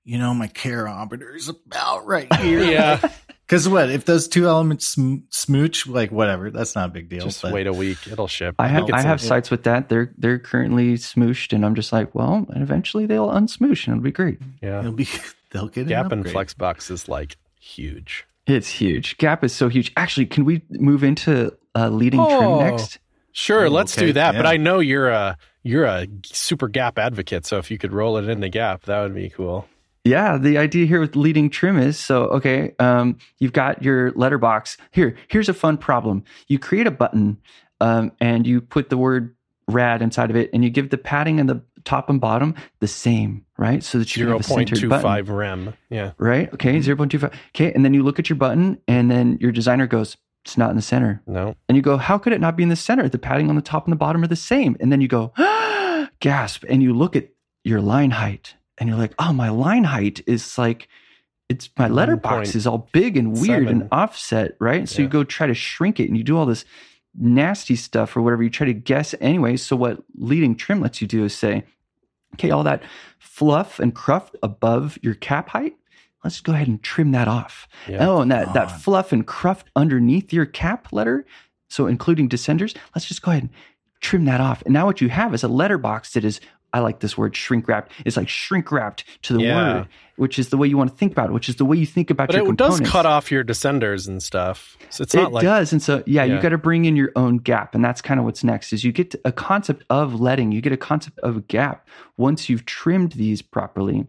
you know, my carometer is about right <laughs> here. Yeah, Because what if those two elements sm- smooch? Like whatever, that's not a big deal. just but wait a week. It'll ship. I have think I have in- sites with that. They're they're currently smooshed, and I'm just like, well, and eventually they'll unsmoosh, and it'll be great. Yeah, It'll be <laughs> they'll get an Gap and upgrade. Flexbox is like huge. It's huge. Gap is so huge. Actually, can we move into uh, leading Oh. trim next? Sure, Oh, let's okay, do that. But. I know you're a you're a super Gap advocate, so if you could roll it into Gap, that would be cool. Yeah, the idea here with leading trim is so okay. Um, you've got your letterbox here. Here's a fun problem. You create a button, um, and you put the word "rad" inside of it, and you give the padding and the top and bottom the same, right? So that you Zero have a point centered two button, five rem. Yeah. right? Okay, zero point two five. Okay, and then you look at your button, and then your designer goes, "It's not in the center." No. And you go, how could it not be in the center? The padding on the top and the bottom are the same. And then you go, <gasps> gasp. And you look at your line height and you're like, oh, my line height is like, it's my letterbox is all big and weird and offset, right? So you go try to shrink it and you do all this nasty stuff or whatever. You try to guess anyway. So what leading trim lets you do is say, okay, all that fluff and cruft above your cap height, let's go ahead and trim that off. Yeah. Oh, and that, that fluff and cruft underneath your cap letter, so including descenders, let's just go ahead and trim that off. And now what you have is a letterbox that is, I like this word, shrink wrapped. It's like shrink wrapped to the Yeah. word, which is the way you want to think about it, which is the way you think about your own. But your it components. does cut off your descenders and stuff. So it's it like does, and so yeah, you got to bring in your own gap, and that's kind of what's next. Is you get a concept of letting, you get a concept of a gap once you've trimmed these properly,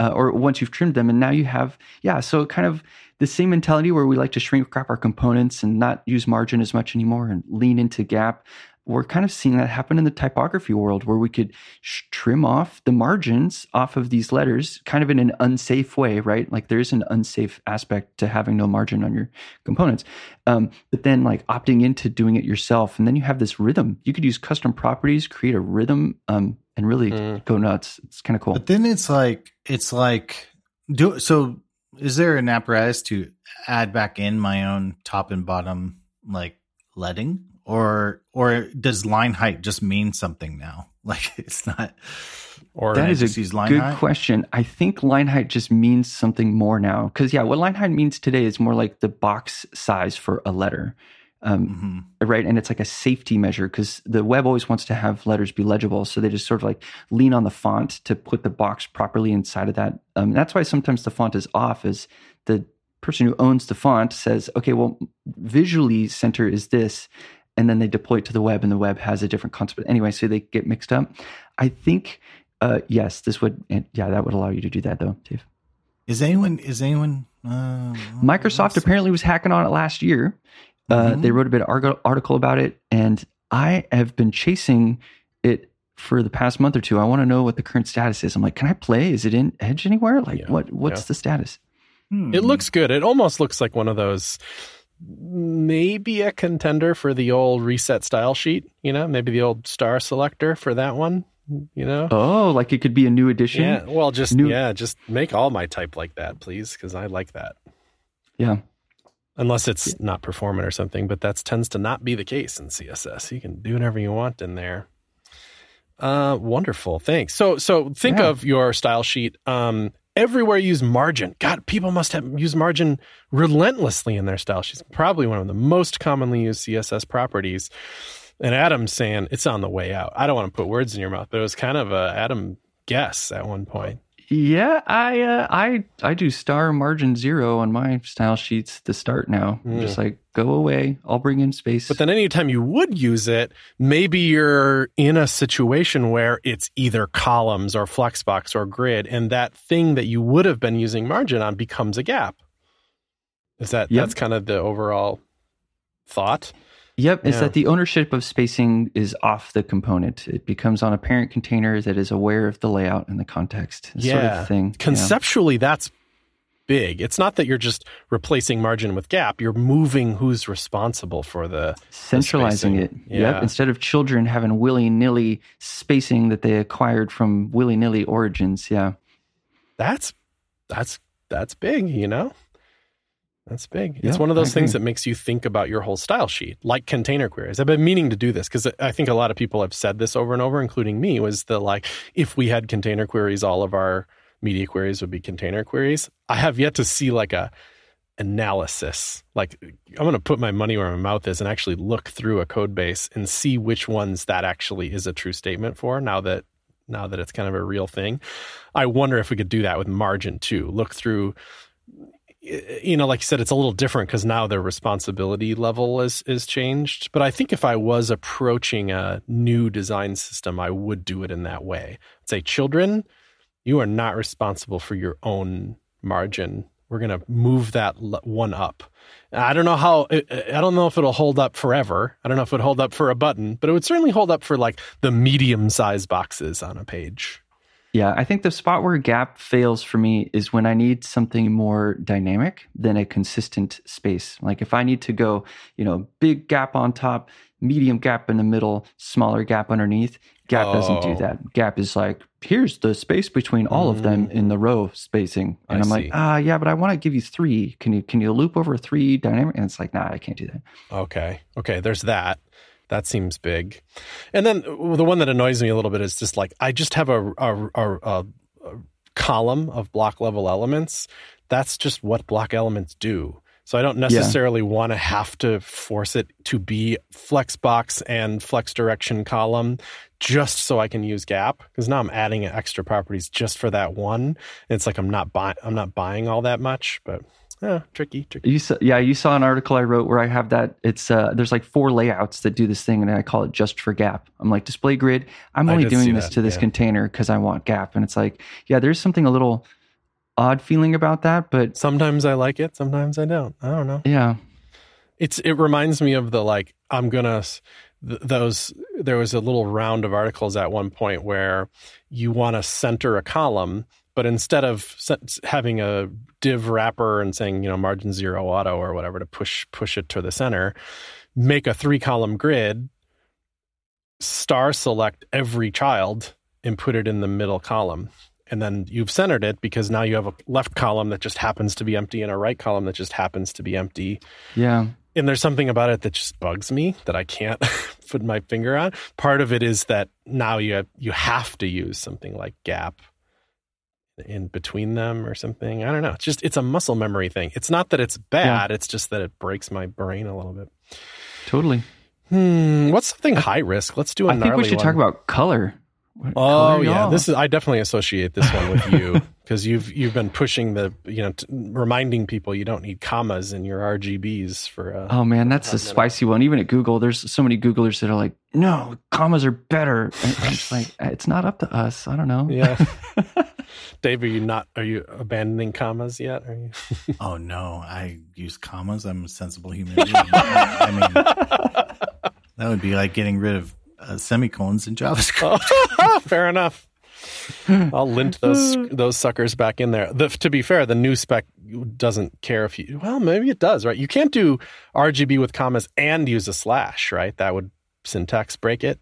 uh, or once you've trimmed them, and now you have yeah. So kind of the same mentality where we like to shrink wrap our components and not use margin as much anymore, and lean into gap. We're kind of seeing that happen in the typography world, where we could sh- trim off the margins off of these letters, kind of in an unsafe way, right? Like there is an unsafe aspect to having no margin on your components um, but then like opting into doing it yourself and then you have this rhythm you could use custom properties create a rhythm um, and really Mm. go nuts it's kind of cool But then it's like it's like do so. Is there an apparatus to add back in my own top and bottom like letting, or or does line height just mean something now? <laughs> Like it's not. or that I is just a line good height? question i think line height just means something more now because yeah what line height means today is more like the box size for a letter um, Mhm. right? And it's like a safety measure because the web always wants to have letters be legible. So they just sort of like lean on the font to put the box properly inside of that. Um, that's why sometimes the font is off, is the person who owns the font says, okay, well, visually center is this. And then they deploy it to the web and the web has a different concept. But anyway, so they get mixed up. I think, uh, yes, this would, yeah, that would allow you to do that though, Dave. Is anyone? Is anyone? Uh, Microsoft apparently was hacking on it last year. Uh, Mhm. They wrote a bit of article about it, and I have been chasing it for the past month or two. I want to know what the current status is. I'm like, can I play? Is it in Edge anywhere? Like, Yeah, what? What's yeah. the status? Hmm. It looks good. It almost looks like one of those maybe a contender for the old reset style sheet. You know, maybe the old star selector for that one. You know, Oh, like it could be a new edition. yeah. Well, just New- yeah, just make all my type like that, please, because I like that. Yeah. Unless it's not performant or something, but that tends to not be the case in CSS. You can do whatever you want in there. Uh, wonderful. Thanks. So, so think Yeah. of your style sheet. Um, everywhere use margin. God, people must have used margin relentlessly in their style She's Probably one of the most commonly used CSS properties. And Adam's saying it's on the way out. I don't want to put words in your mouth, but it was kind of a Adam guess at one point. Yeah, I uh, I I do star margin zero on my style sheets to start now. I'm just like go away. I'll bring in space. But then anytime you would use it, maybe you're in a situation where it's either columns or flexbox or grid, and that thing that you would have been using margin on becomes a gap. Is that Yep. that's kind of the overall thought? Yep, it's Yeah. that the ownership of spacing is off the component. It becomes on a parent container that is aware of the layout and the context sort of thing. Yeah. Conceptually, that's big. It's not that you're just replacing margin with gap. You're moving who's responsible for the Centralizing it. Yeah. Yep. Instead of children having willy nilly spacing that they acquired from willy nilly origins. Yeah. that's that's that's big you know that's big. It's one of those things that makes you think about your whole style sheet like container queries. I've been meaning to do this because i think a lot of people have said this over and over including me was the like if we had container queries all of our media queries would be container queries. I have yet to see like a analysis. Like i'm going to put my money where my mouth is and actually look through a code base and see which ones that actually is a true statement for now that now that it's kind of a real thing. I wonder if we could do that with margin too. Look through, Uh, you know, like you said, it's a little different because now their responsibility level is is changed. But I think if I was approaching a new design system, I would do it in that way. Say, children, you are not responsible for your own margin. We're going to move that one up. I don't know how. I I don't know if it'll hold up forever. I don't know if it would hold up for a button, but it would certainly hold up for like the medium size boxes on a page. Yeah, I think the spot where gap fails for me is when I need something more dynamic than a consistent space. Like if I need to go, you know, big gap on top, medium gap in the middle, smaller gap underneath, gap doesn't Oh. do that. Gap is like, here's the space between all of them in the row spacing. And I I'm like, ah, yeah, but I want to give you three. Can you can you loop over three dynamic? And it's like, nah, I can't do that. Okay. Okay. There's that. That seems big. And then uh, the one that annoys me a little bit is just like I just have a a, a, a, column of block level elements. That's just what block elements do. So I don't necessarily want to have to force it to be flexbox and flex direction column just so I can use gap because now I'm adding extra properties just for that one. And it's like I'm not buying I'm not buying all that much, but yeah, tricky, tricky. You saw, yeah, you saw an article I wrote where I have that. It's uh, there's like four layouts that do this thing, and I call it just for gap. I'm like display grid. I'm only doing this that, to this yeah. container because I want gap, and it's like, yeah, there's something a little odd feeling about that, but Sometimes I like it, sometimes I don't. I don't know. yeah, It's it reminds me of the like I'm gonna th- those there was a little round of articles at one point where you want to center a column, but instead of having a div wrapper and saying you know margin zero auto or whatever to push push it to the center, make a three column grid, star select every child and put it in the middle column. And then you've centered it because now you have a left column that just happens to be empty and a right column that just happens to be empty yeah, and there's something about it that just bugs me that I can't <laughs> put my finger on. Part of it is that now you have, you have to use something like gap in between them or something. I don't know. It's just it's a muscle memory thing. It's not that it's bad. It's just that it breaks my brain a little bit. totally. Hmm. What's something high risk? Let's do I think we should one. talk about color. What Oh yeah, y'all? this is. I definitely associate this one with you <laughs> because you've you've been pushing the you know t- reminding people you don't need commas in your RGBs for. Uh, Oh man, that's a Hot spicy one. Even at Google, there's so many Googlers that are like, "No, commas are better." And it's like <laughs> it's not up to us. I don't know. Yeah. <laughs> Dave, are you not? Are you abandoning commas yet? Are you? Oh no, I use commas. I'm a sensible human being. I mean, that would be like getting rid of uh, semicolons in JavaScript. <laughs> <laughs> Fair enough. I'll lint those those suckers back in there. The, to be fair, the new spec doesn't care if you. Well, maybe it does, right? You can't do RGB with commas and use a slash, right? That would syntax break it.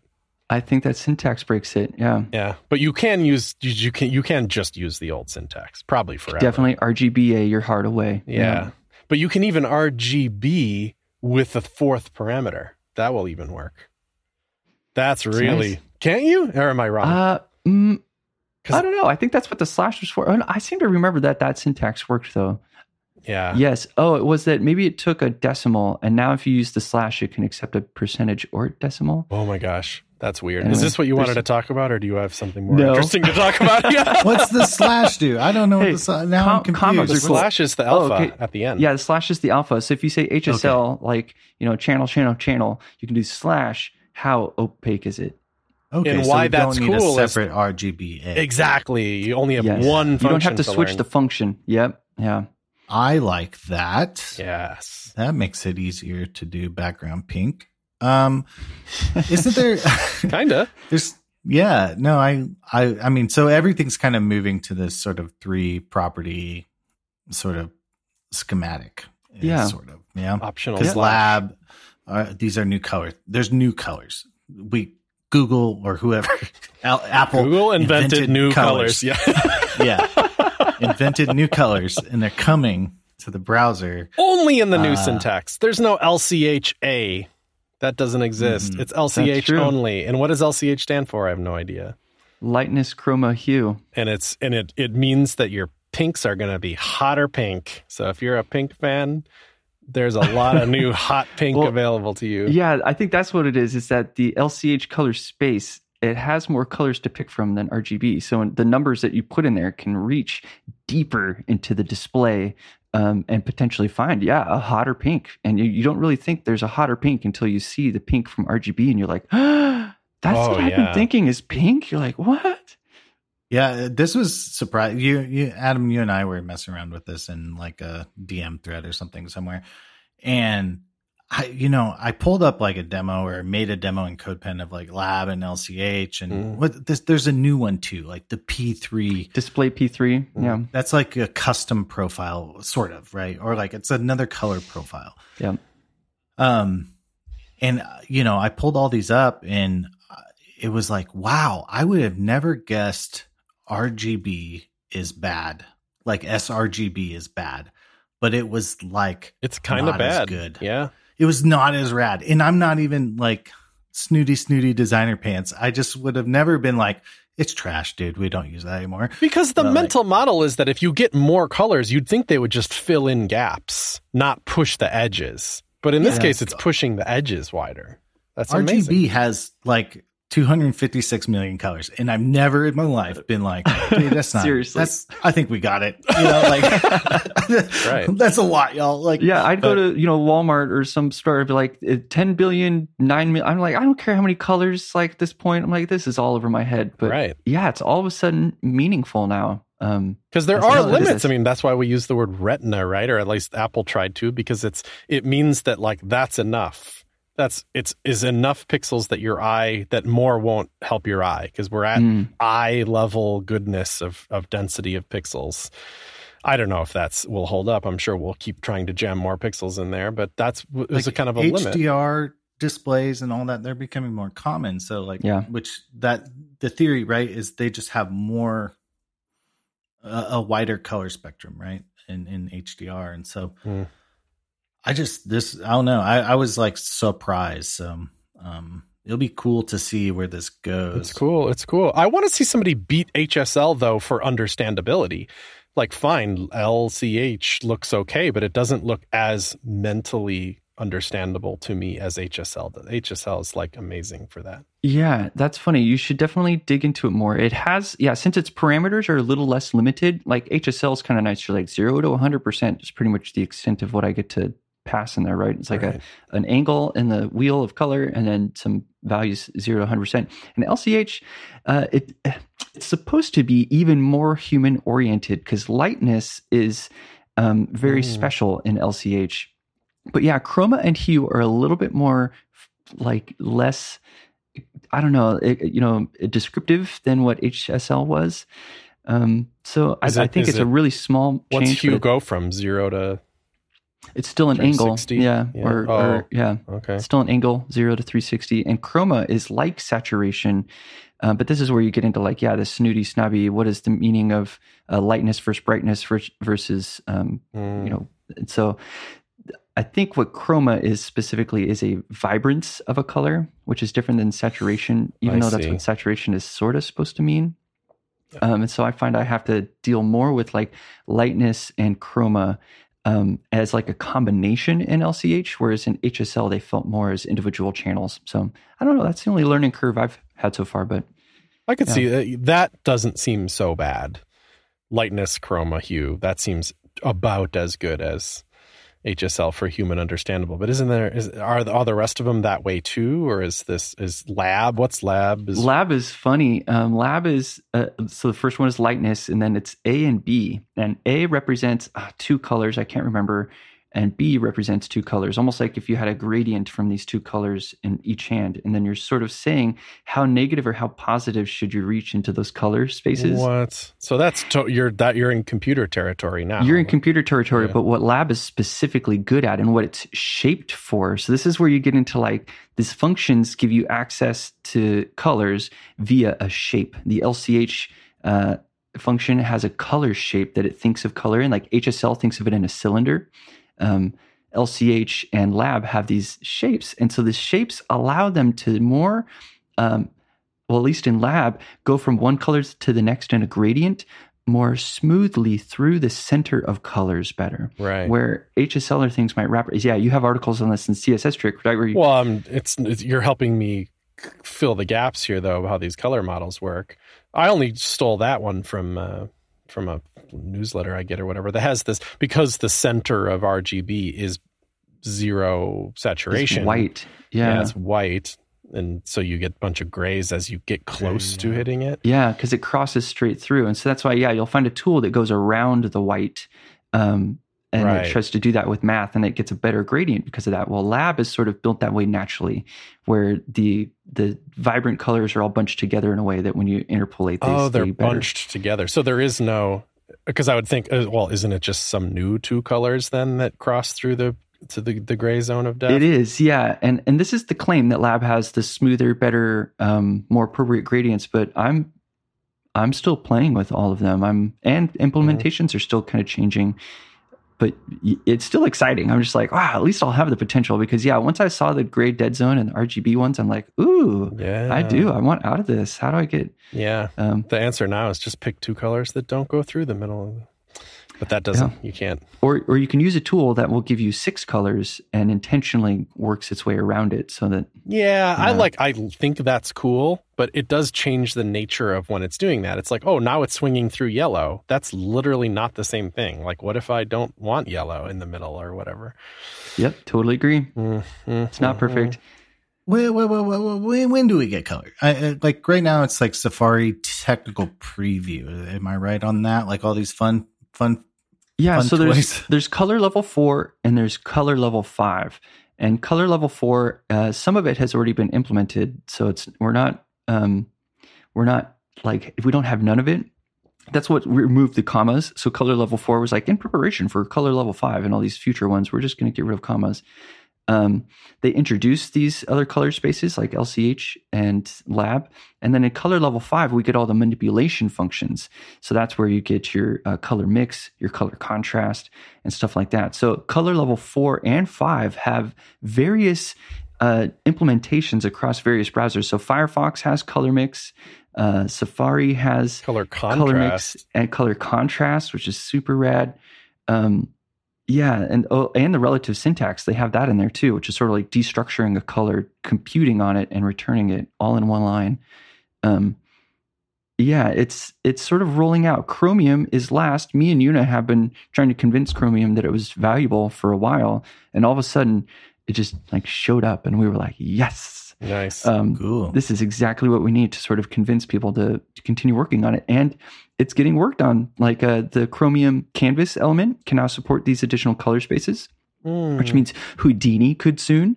I think that syntax breaks it. Yeah. Yeah, but you can use you, you can you can just use the old syntax probably forever. Definitely RGBA your heart away. Yeah. But you can even RGB with the fourth parameter. That will even work. That's really nice. can't you? Or am I wrong? Uh, mm, 'Cause- I don't know. I think that's what the slash was for. Oh, I seem to remember that that syntax worked though. yeah. Yes. Oh, it was that maybe it took a decimal, and now if you use the slash, it can accept a percentage or decimal. Oh my gosh, that's weird. Anyway, Is this what you wanted to talk about, or do you have something more No. interesting to talk about? yeah. <laughs> <laughs> What's the slash do? I don't know Hey, what the. Now com- I'm confused. commas The are cool. slash is the Oh, alpha okay. at the end. Yeah, the slash is the alpha. So if you say HSL, like you know, channel, channel, channel, you can do slash. How opaque is it? Okay, And so why we don't that's need cool a is- separate RGBA. Exactly. You only have Yes. one. You don't have function to switch learn. the function. Yep. Yeah. I like that. Yes. That makes it easier to do background pink. Um, <laughs> isn't there? <laughs> Kinda. There's yeah. No, I I I mean, so everything's kind of moving to this sort of three property sort of schematic. Yeah. Sort of. Yeah. Optional. Because slash. lab, uh, these are new colors. There's new colors. We Google or whoever, <laughs> Apple, Google invented, invented new colors. colors. Yeah. <laughs> yeah, invented new colors, and they're coming to the browser. Only in the new Uh, syntax. There's no LCHA. That doesn't exist. Mhm. It's LCH only. And what does LCH stand for? I have no idea. Lightness, chroma, hue. And it's and it it means that your pinks are going to be hotter pink. So if you're a pink fan, there's a lot of new <laughs> hot pink Well, available to you. Yeah, I think that's what it is. Is that the LCH color space? It has more colors to pick from than RGB. So the numbers that you put in there can reach deeper into the display um, and potentially find, yeah, a hotter pink. And you, you don't really think there's a hotter pink until you see the pink from RGB, and you're like, <gasps> that's Oh, what I've yeah. been thinking is pink. You're like, what? Yeah, this was surprise. You, you, Adam, you and I were messing around with this in like a DM thread or something somewhere, and I, you know, I pulled up like a demo or made a demo in CodePen of like Lab and LCH, and Mm. what this. There's a new one too, like the P3. Display P3. Yeah, That's like a custom profile, sort of, right? Or like it's another color profile. yeah. Um, and you know, I pulled all these up, and uh, it was like, wow, I would have never guessed RGB is bad, like sRGB is bad, but it was like It's kind of bad. good. Yeah. it was not as rad, and I'm not even like snooty snooty designer pants. I just would have never been like, it's trash, dude. We don't use that anymore. Because the But, like- mental model is that if you get more colors, you'd think they would just fill in gaps, not push the edges. But in this Yeah. case, it's pushing the edges wider. That's RGB amazing. has like 256 million colors, and I've never in my life been like, dude, that's not <laughs> Seriously. That's I think we got it. You know, like <laughs> Right. That's a lot, y'all. Like, Yeah, I'd go to you know Walmart or some store and be like uh, 10 billion, 9 million. I'm like, I don't care how many colors. Like at this point, I'm like, this is all over my head. But right. yeah, it's all of a sudden meaningful now. Um, Because there are limits. I mean, that's why we use the word retina, right? Or at least Apple tried to, because it's it means that like that's enough. That's it's is enough pixels that your eye that more won't help your eye because we're at mm, eye level goodness of of density of pixels. I don't know if that's will hold up. I'm sure we'll keep trying to jam more pixels in there, but that's is a like kind of a limit. HDR displays and all that. They're becoming more common. So, like, Yeah. which that the theory, right, is they just have more a, a wider color spectrum, right, in in HDR, and so. Mm. I just this I don't know. I, I was like surprised. So um it'll be cool to see where this goes. It's cool. It's cool. I want to see somebody beat HSL though for understandability. Like, fine, LCH looks okay, but it doesn't look as mentally understandable to me as HSL does. HSL is like amazing for that. yeah, that's funny. You should definitely dig into it more. It has, yeah, since its parameters are a little less limited, like HSL is kind of nice. You're like zero to 100% is pretty much the extent of what I get to pass in there, right? It's like Right. a an angle in the wheel of color and then some values 0 to 100%. And LCH, uh, it it's supposed to be even more human oriented because lightness is um, very Mm. special in LCH. But yeah, chroma and hue are a little bit more like less I don't know, it, you know, descriptive than what HSL was. Um, so I, it- I think it's a really small What's change. hue go from zero to It's still an angle, yeah, Yeah. Or, Oh. or yeah, okay? still an angle zero to 360 and chroma is like saturation uh, but this is where you get into like yeah the snooty snobby what is the meaning of uh, lightness versus brightness versus um, Mm, you know and so i think what chroma is specifically is a vibrance of a color which is different than saturation even I though that's what saturation is sort of supposed to mean. Um, and so i find i have to deal more with like lightness and chroma um, as like a combination in lch whereas in hsl they felt more as individual channels so i don't know that's the only learning curve i've had so far but I could Yeah. see that. That doesn't seem so bad. Lightness, chroma, hue. That seems about as good as HSL for human understandable. But isn't there? Is are the, all the rest of them that way too, or is this is lab? What's lab? Is lab is funny um, lab is uh, so the first one is lightness and then it's a and b and a represents uh, two colors i can't remember and b represents two colors almost like if you had a gradient from these two colors in each hand and then you're sort of saying how negative or how positive should you reach into those color spaces what? So that's to, you're that you're in computer territory now. You're in computer territory, Yeah. but what lab is specifically good at and what it's shaped for. So this is where you get into like these functions give you access to colors via a shape. The LCH uh, function has a color shape that it thinks of color in. Like HSL thinks of it in a cylinder. Um, LCH and lab have these shapes, and so the shapes allow them to more. Um, well, at least in lab, go from one color to the next in a gradient more smoothly through the center of colors better. right. Where HSL or things might wrap. Yeah, you have articles on this in CSS trick, right? Where you, Well, um, it's, it's you're helping me fill the gaps here, though, of how these color models work. I only stole that one from uh, from a newsletter I get or whatever that has this because the center of RGB is zero it's saturation. white. yeah, Yeah. it's white, and so you get a bunch of grays as you get close to hitting it. Yeah, because it crosses straight through. And so that's why, yeah, you'll find a tool that goes around the white. Um, and Right. it tries to do that with math and it gets a better gradient because of that. Well, lab is sort of built that way naturally, where the the vibrant colors are all bunched together in a way that when you interpolate, they oh, they're better. bunched together, so there is no. Because I would think, uh, well, isn't it just some new two colors then that cross through the to the the gray zone of death? It is, yeah, and and this is the claim that Lab has the smoother, better, um, more appropriate gradients. But I'm I'm still playing with all of them. I'm and implementations are still kind of changing, but it's still exciting. I'm just like, wow, at least I'll have the potential because yeah, once I saw the gray dead zone and the RGB ones, I'm like, ooh, Yeah, I do. I want out of this. How do I get? Yeah, Um, the answer now is just pick two colors that don't go through the middle. Of the, but that doesn't. You can't. or or you can use a tool that will give you six colors and intentionally works its way around it so that Yeah, I like. I think that's cool, but it does change the nature of when it's doing that. It's like, oh, now it's swinging through yellow. That's literally not the same thing. Like, what if I don't want yellow in the middle or whatever? yep, totally agree. Mm, It's not perfect. When, when, when, when, when do we get color? I, I- like right now, it's like Safari technical preview. Am I right on that? Like all these fun, fun. Yeah, so there's toys. <laughs> there's color level four and there's color level five, and color level four, uh, some of it has already been implemented, so it's we're not um, we're not like if we don't have none of it. That's what we removed the commas. So color level four was like in preparation for color level five and all these future ones. We're just going to get rid of commas. Um, they introduced these other color spaces like LCH and Lab, and then in color level five we get all the manipulation functions. So that's where you get your uh, color mix, your color contrast, and stuff like that. So color level four and five have various uh, implementations across various browsers. So Firefox has color mix, uh, Safari has Color color contrast. mix and color contrast, which is super rad. Um, yeah, and oh, and the relative syntax they have that in there too, which is sort of like destructuring a color, computing on it, and returning it all in one line. Um, yeah, it's it's sort of rolling out. Chromium is last. Me and Una have been trying to convince Chromium that it was valuable for a while, and all of a sudden, it just like showed up, and we were like, yes. Nice. Um, Cool. this is exactly what we need to sort of convince people to, to continue working on it and it's getting worked on like uh, the chromium canvas element can now support these additional color spaces which means Houdini could soon,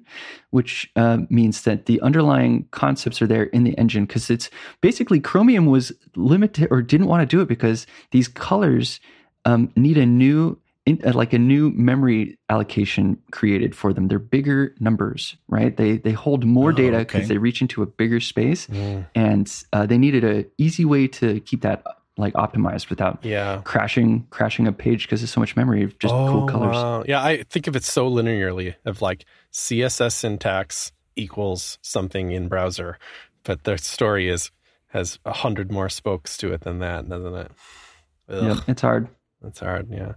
which uh, means that the underlying concepts are there in the engine because it's basically Chromium was limited or didn't want to do it because these colors um, need a new. In, uh, like a new memory allocation created for them. They're bigger numbers, right? They they hold more Oh, data because okay. they reach into a bigger space, Mm. and uh, they needed a easy way to keep that like optimized without Yeah. crashing crashing a page because there's so much memory of just cool colors. Oh, wow. Yeah, I think of it so linearly of like CSS syntax equals something in browser, but the story is has a hundred more spokes to it than that, doesn't it? Ugh, Yep, it's hard. That's hard. Yeah.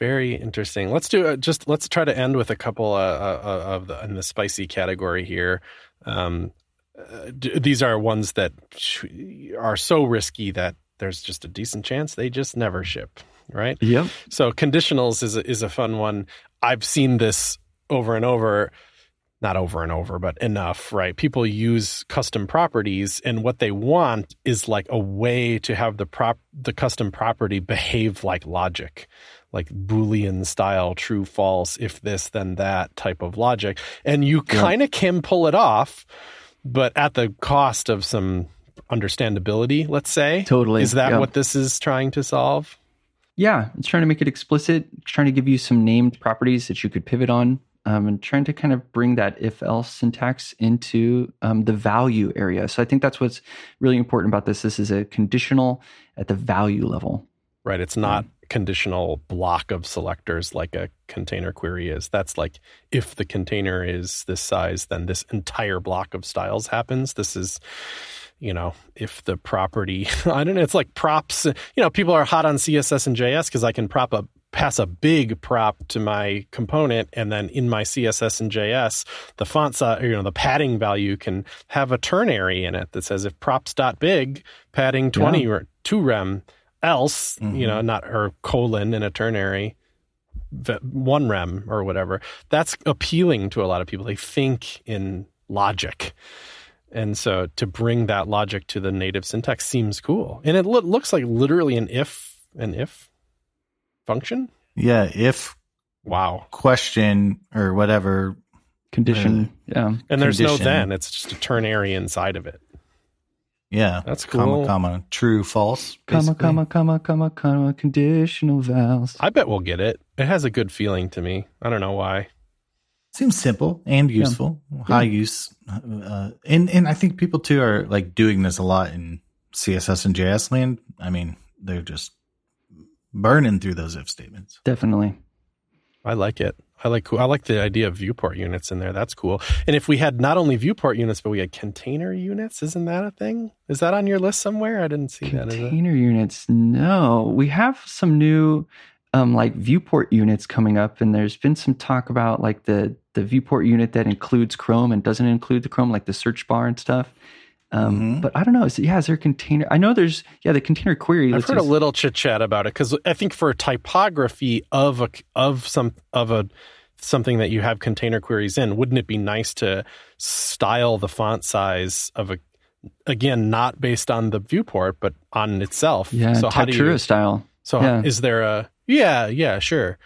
Very interesting. Let's do uh, just let's try to end with a couple uh, uh, of the in the spicy category here. Um, uh, d- these are ones that sh- are so risky that there's just a decent chance they just never ship, right? Yep. So conditionals is a, is a fun one. I've seen this over and over, not over and over, but enough, right? People use custom properties and what they want is like a way to have the prop the custom property behave like logic. Like Boolean style, true, false, if this, then that type of logic. And you kind of can pull it off, but at the cost of some understandability, let's say. Totally. Is that Yeah. what this is trying to solve? Yeah, it's trying to make it explicit, trying to give you some named properties that you could pivot on, um, and trying to kind of bring that if else syntax into um, the value area. So I think that's what's really important about this. This is a conditional at the value level. Right. It's not conditional block of selectors like a container query is. That's like if the container is this size, then this entire block of styles happens. This is, you know, if the property, <laughs> I don't know, it's like props. You know, people are hot on CSS and JS because I can prop a pass a big prop to my component and then in my css and js the font size you know the padding value can have a ternary in it that says if props dot big padding 20 or 2 rem else you know mm-hmm. not or colon in a ternary one rem or whatever that's appealing to a lot of people. They think in logic. And so to bring that logic to the native syntax seems cool. And it lo- looks like literally an if an if function. Yeah, if wow. question or whatever. Condition. Uh, yeah. and there's no then. It's just a ternary inside of it Yeah, That's comma cool. comma true false. Comma, basically. comma, comma, comma, comma, conditional vowels. i bet we'll get it it has a good feeling to me i don't know why Seems simple and useful, high use, uh, and and I think people too are like doing this a lot in CSS and JS land. I mean, they're just burning through those if statements. Definitely. I like it. I like I like the idea of viewport units in there. That's cool. And if we had not only viewport units, but we had container units, isn't that a thing? Is that on your list somewhere? I didn't see that. Is it? Container units. No, we have some new um, like viewport units coming up, and there's been some talk about like the the viewport unit that includes Chrome and doesn't include the Chrome, like the search bar and stuff. Um, Mhm. But I don't know. Is, yeah, is there a container? I know there's yeah the container query. I've heard a little chit chat about it because I think for a typography of a of some of a something that you have container queries in, wouldn't it be nice to style the font size of a again not based on the viewport but on itself? yeah So how do you style. So Yeah. is there a yeah, yeah, sure.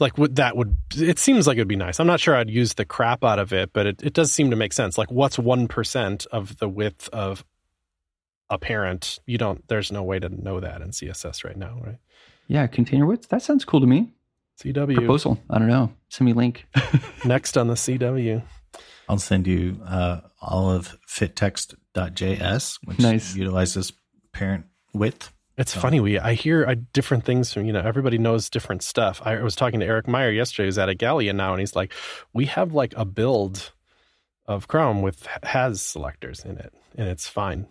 Like would that would it seems like it'd be nice. I'm not sure I'd use the crap out of it, but it, it does seem to make sense. Like what's one percent of the width of a parent? You don't there's no way to know that in CSS right now, right? Yeah, container width. That sounds cool to me. CW. Proposal. I don't know. Send me link. <laughs> Next on the CW. I'll send you uh, all of fittext.js, which Nice. utilizes parent width. It's So- funny. We I hear uh, different things from you know everybody knows different stuff. I was talking to Eric Meyer yesterday. Who's at Igalia now, and he's like, "We have like a build of Chrome with has selectors in it, and it's fine."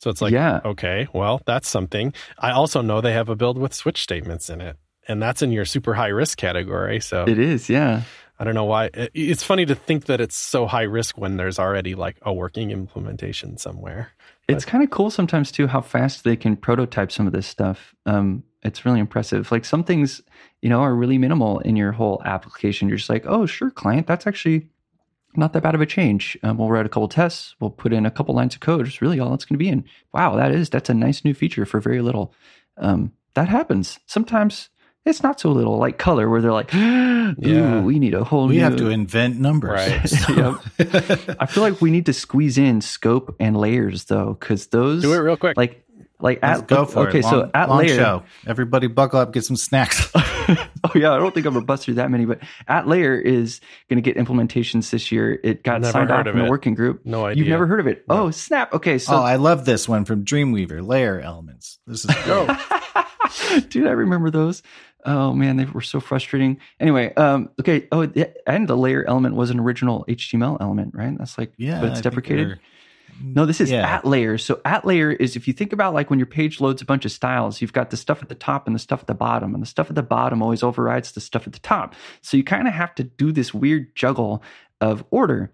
So it's like, Yeah. okay, well, that's something. I also know they have a build with switch statements in it, and that's in your super high risk category. So It is. Yeah. I don't know why. It's funny to think that it's so high risk when there's already like a working implementation somewhere. It's kind of cool sometimes too how fast they can prototype some of this stuff. Um, it's really impressive. Like some things, you know, are really minimal in your whole application. You're just like, oh, sure, client, that's actually not that bad of a change. Um, we'll write a couple tests. We'll put in a couple lines of code. It's really all it's going to be. And wow, that is that's a nice new feature for very little. Um, that happens sometimes. It's not so little like color where they're like, <gasps> ooh, Yeah. we need a whole we new. have to invent numbers. Right. <laughs> So- I feel like we need to squeeze in scope and layers though, because those Do it real quick. like like Let's at go for okay, it. so at long layer. show. Everybody buckle up, get some snacks. <laughs> oh yeah, I don't think I'm gonna bust through that many, but at layer is gonna get implementations this year. It got Never signed heard off of in the working group. no idea. You've never heard of it? Oh snap! Okay, so oh, I love this one from Dreamweaver, layer elements. This is great. <laughs> <laughs> Dude, I remember those. Oh man, they were so frustrating. Anyway, um, okay. Oh, and the layer element was an original HTML element, right? That's like, yeah, but it's deprecated. No, this is Yeah. at layer. So at layer is if you think about like when your page loads a bunch of styles, you've got the stuff at the top and the stuff at the bottom, and the stuff at the bottom always overrides the stuff at the top. So you kind of have to do this weird juggle of order.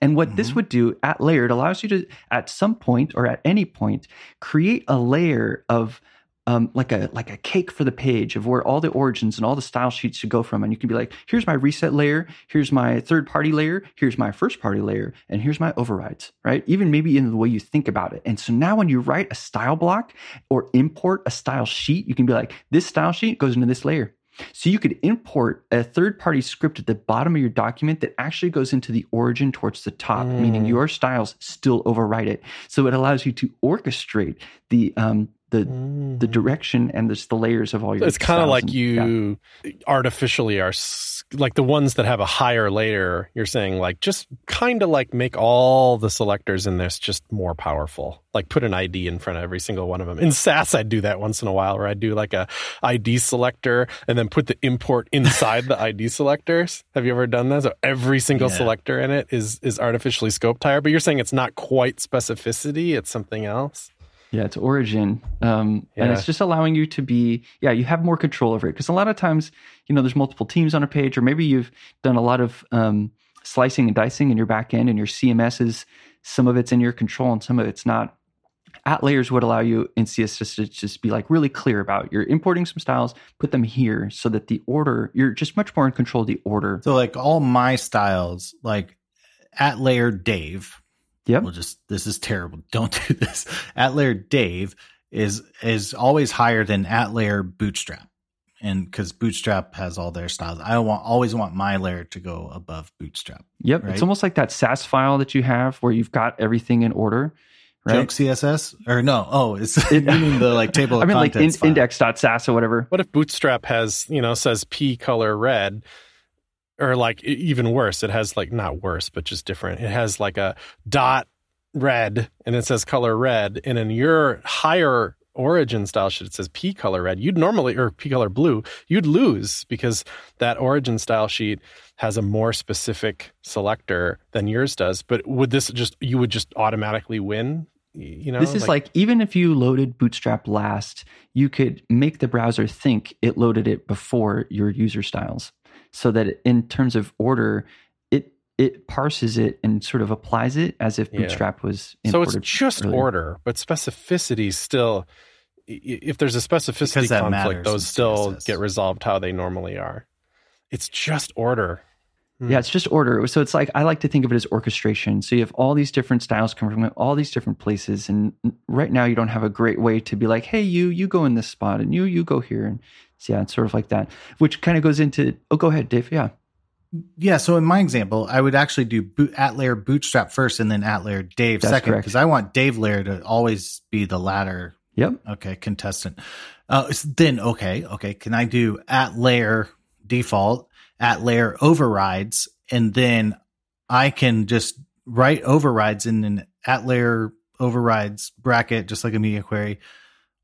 And what this Mhm. would do at layer, it allows you to, at some point or at any point, create a layer of um, like a like a cake for the page of where all the origins and all the style sheets should go from. And you can be like, here's my reset layer, here's my third party layer, here's my first party layer, and here's my overrides, right? Even maybe in the way you think about it. And so now when you write a style block or import a style sheet, you can be like, this style sheet goes into this layer. So you could import a third party script at the bottom of your document that actually goes into the origin towards the top, meaning Mm. your styles still override it. So it allows you to orchestrate the um, the the Mhm. direction and just the layers of all your. it's kind of like and- yeah. you artificially are like the ones that have a higher layer you're saying like just kind of like make all the selectors in this just more powerful like put an id in front of every single one of them in Sass i'd do that once in a while where i'd do like a id selector and then put the import inside the id selectors have you ever done that so every single Yeah. selector in it is is artificially scoped higher but you're saying it's not quite specificity it's something else Yeah, it's origin. Um, And it's just allowing you to be, yeah, you have more control over it. Because a lot of times, you know, there's multiple teams on a page, or maybe you've done a lot of um, slicing and dicing in your back end, and your CMS is some of it's in your control and some of it's not. At layers would allow you in CSS to just be like really clear about you're importing some styles, put them here so that the order, you're just much more in control of the order. So like all my styles, like at layer Dave. Yep. We'll just this is terrible. <laughs> Don't do this. At layer Dave is is always higher than at layer Bootstrap. And because Bootstrap has all their styles, I want always want my layer to go above Bootstrap. Yep. Right. It's almost like that Sass file that you have where you've got everything in order. Right. Joke CSS or no? Oh, it's It- <laughs> you mean the like table. <laughs> Of I mean, like in, contents index.sass or whatever. What if Bootstrap has, you know, says P color red, or like even worse, it has like not worse, but just different. It has like a dot red, and it says color red, and in your higher origin style sheet it says P color red. You'd normally or P color blue, you'd lose because that origin style sheet has a more specific selector than yours does. But would this just you would just automatically win? You know, this is like, even if you loaded Bootstrap last, you could make the browser think it loaded it before your user styles, so that in terms of order, it it parses it and sort of applies it as if Yeah. Bootstrap was so it's just earlier. order, but specificity still. If there's a specificity that conflict, matters those still CSS. get resolved how they normally are. It's just order. Hmm. Yeah, it's just order. So it's like I like to think of it as orchestration. So you have all these different styles coming from all these different places, and right now you don't have a great way to be like, "Hey, you, you go in this spot, and you, you go here." And so yeah, it's sort of like that, which kind of goes into. Oh, go ahead, Dave. Yeah. Yeah, so in my example, I would actually do boot, at layer bootstrap first and then at layer Dave That's second because I want Dave layer to always be the latter. Yep. Okay, contestant. Uh, then okay, okay, can I do at layer default, at layer overrides, and then I can just write overrides in an at layer overrides bracket, just like a media query,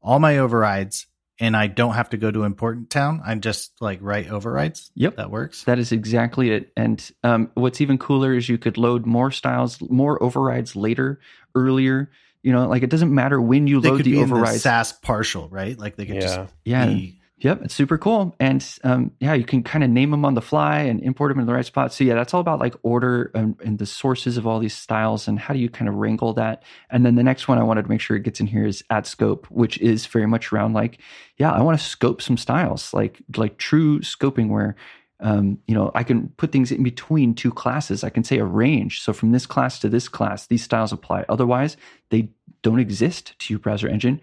all my overrides, and I don't have to go to important town. I'm just like write overrides. Yep. That works. That is exactly it. And um, what's even cooler is you could load more styles, more overrides later, earlier. You know, like it doesn't matter when you they load could the be in the overrides. Sass partial, right? Like they could Yeah. just yeah. be. Yep, it's super cool, and um, yeah, you can kind of name them on the fly and import them in the right spot. So yeah, that's all about like order and, and the sources of all these styles and how do you kind of wrangle that. And then the next one I wanted to make sure it gets in here is at scope, which is very much around like, yeah, I want to scope some styles, like like true scoping where. Um, you know, I can put things in between two classes. I can say a range. So from this class to this class, these styles apply. Otherwise, they don't exist to your browser engine.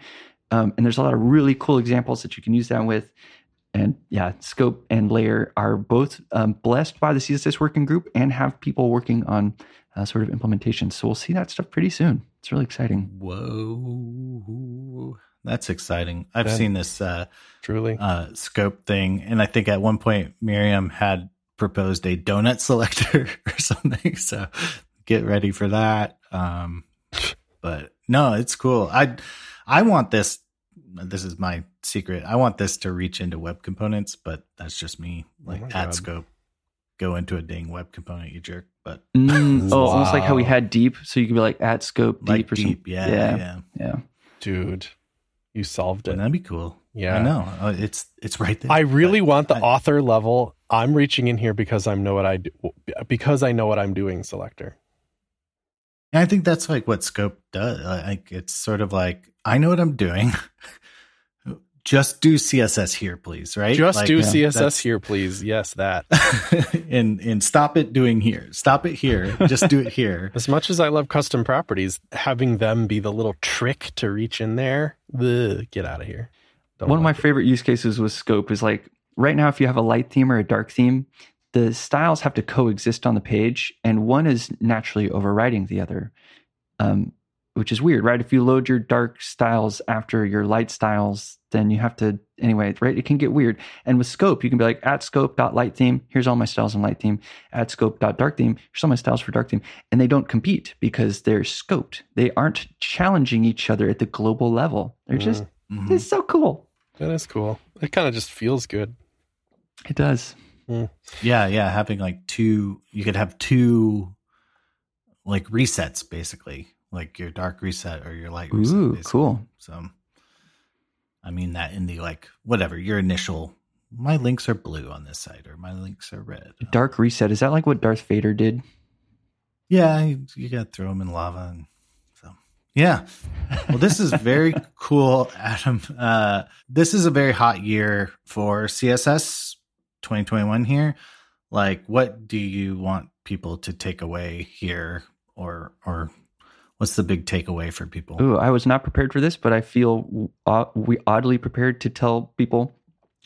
Um, and there's a lot of really cool examples that you can use that with. and yeah, Scope and Layer are both um, blessed by the CSS working group and have people working on uh, sort of implementation. So we'll see that stuff pretty soon. It's really exciting. Whoa. That's exciting. I've Yeah. seen this uh, Truly. uh, scope thing, and I think at one point Miriam had proposed a donut <laughs> selector or something. So get ready for that. Um, but no, it's cool. I I want this. This is my secret. I want this to reach into web components, but that's just me. Like my at God. scope, go into a dang web component, you jerk. But Mm, oh, almost like how we had deep. So you could be like at scope deep like or something. deep, yeah, yeah, yeah. yeah. Dude, you solved it. Wouldn't that be cool? Yeah. I know. Uh, It's it's right there. I really But want the I- author level. I'm reaching in here because I know what I do, because I know what I'm doing. Selector. I think that's like what scope does. Uh, like it's sort of like I know what I'm doing. <laughs> Just do CSS here, please. Right? Just Like, do yeah, CSS here, please. Yes, that. <laughs> and and stop it doing here. Stop it here. Just do it <laughs> here. As much as I love custom properties, having them be the little trick to reach in there, ugh, get out of here. Don't One of my it. favorite use cases with scope is like right now, if you have a light theme or a dark theme, the styles have to coexist on the page, and one is naturally overriding the other, um, which is weird, right? If you load your dark styles after your light styles, then you have to anyway, right? It can get weird. And with scope, you can be like at scope.light theme, here's all my styles in light theme, at scope.dark theme, here's all my styles for dark theme. And they don't compete because they're scoped. They aren't challenging each other at the global level. They're just Mm, Mhm. it's so cool. that is cool. It kind of just feels good. It does. Yeah, yeah. Having like two, you could have two like resets basically, like your dark reset or your light reset. Ooh, basically. cool. So, I mean that in the like whatever your initial. My links are blue on this side, or my links are red. Dark reset. Is that like what Darth Vader did? Yeah, you, you got to throw them in lava, and so yeah. Well, this is very <laughs> cool, Adam. Uh, this is a very hot year for CSS 2021 here. Like, what do you want people to take away here, or or what's the big takeaway for people? Ooh, I was not prepared for this, but I feel uh, we oddly prepared to tell people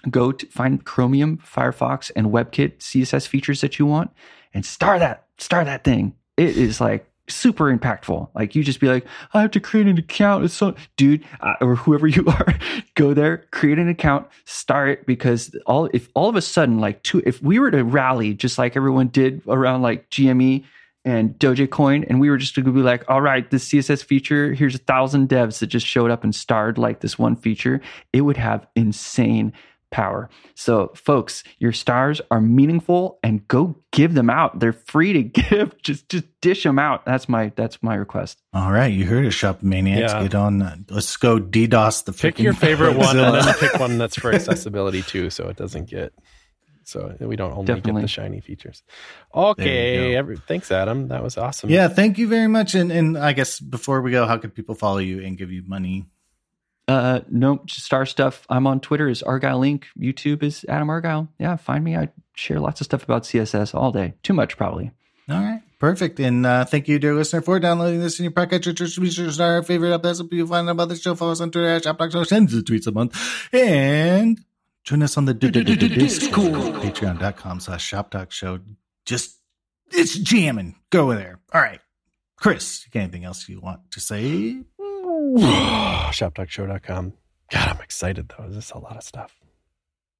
go to find Chromium, Firefox, and WebKit CSS features that you want, and star that, star that thing. It is like super impactful. Like you just be like, I have to create an account. It's so, dude, uh, or whoever <laughs> you are, go there, create an account, start it because all if all of a sudden like two, if we were to rally just like everyone did around like GME and Dogecoin, and we were just to be like, all right, this CSS feature, here's a thousand devs that just showed up and starred like this one feature, it would have insane power. So, folks, your stars are meaningful, and go give them out. They're free to <laughs> give. Just just dish them out. That's my that's my request. All right, you heard it, Shop Maniacs. Yeah. Get on. uh, Let's go DDoS the. Pick your favorite <laughs> one and then pick one <laughs> that's for accessibility too, so it doesn't get so we don't only Definitely. get the shiny features. Okay, every, thanks, Adam. That was awesome. Yeah, thank you very much. And and I guess before we go, how can people follow you and give you money? Uh, no star stuff. I'm on Twitter is argyleink. YouTube is Adam Argyle. Yeah, find me. I share lots of stuff about CSS all day. Too much probably. All right, perfect. And uh, thank you, dear listener, for downloading this in your be sure to star our favorite up. That's what you find out about the show. Follow us on Twitter at ShopTalk Sends the tweets a month. And join us on the Discord, patreon.com slash ShopTalk Show. Just, it's jamming. Go there. All right. Chris, anything else you want to say? <sighs> Shoptalkshow.com. God, I'm excited though. This is a lot of stuff.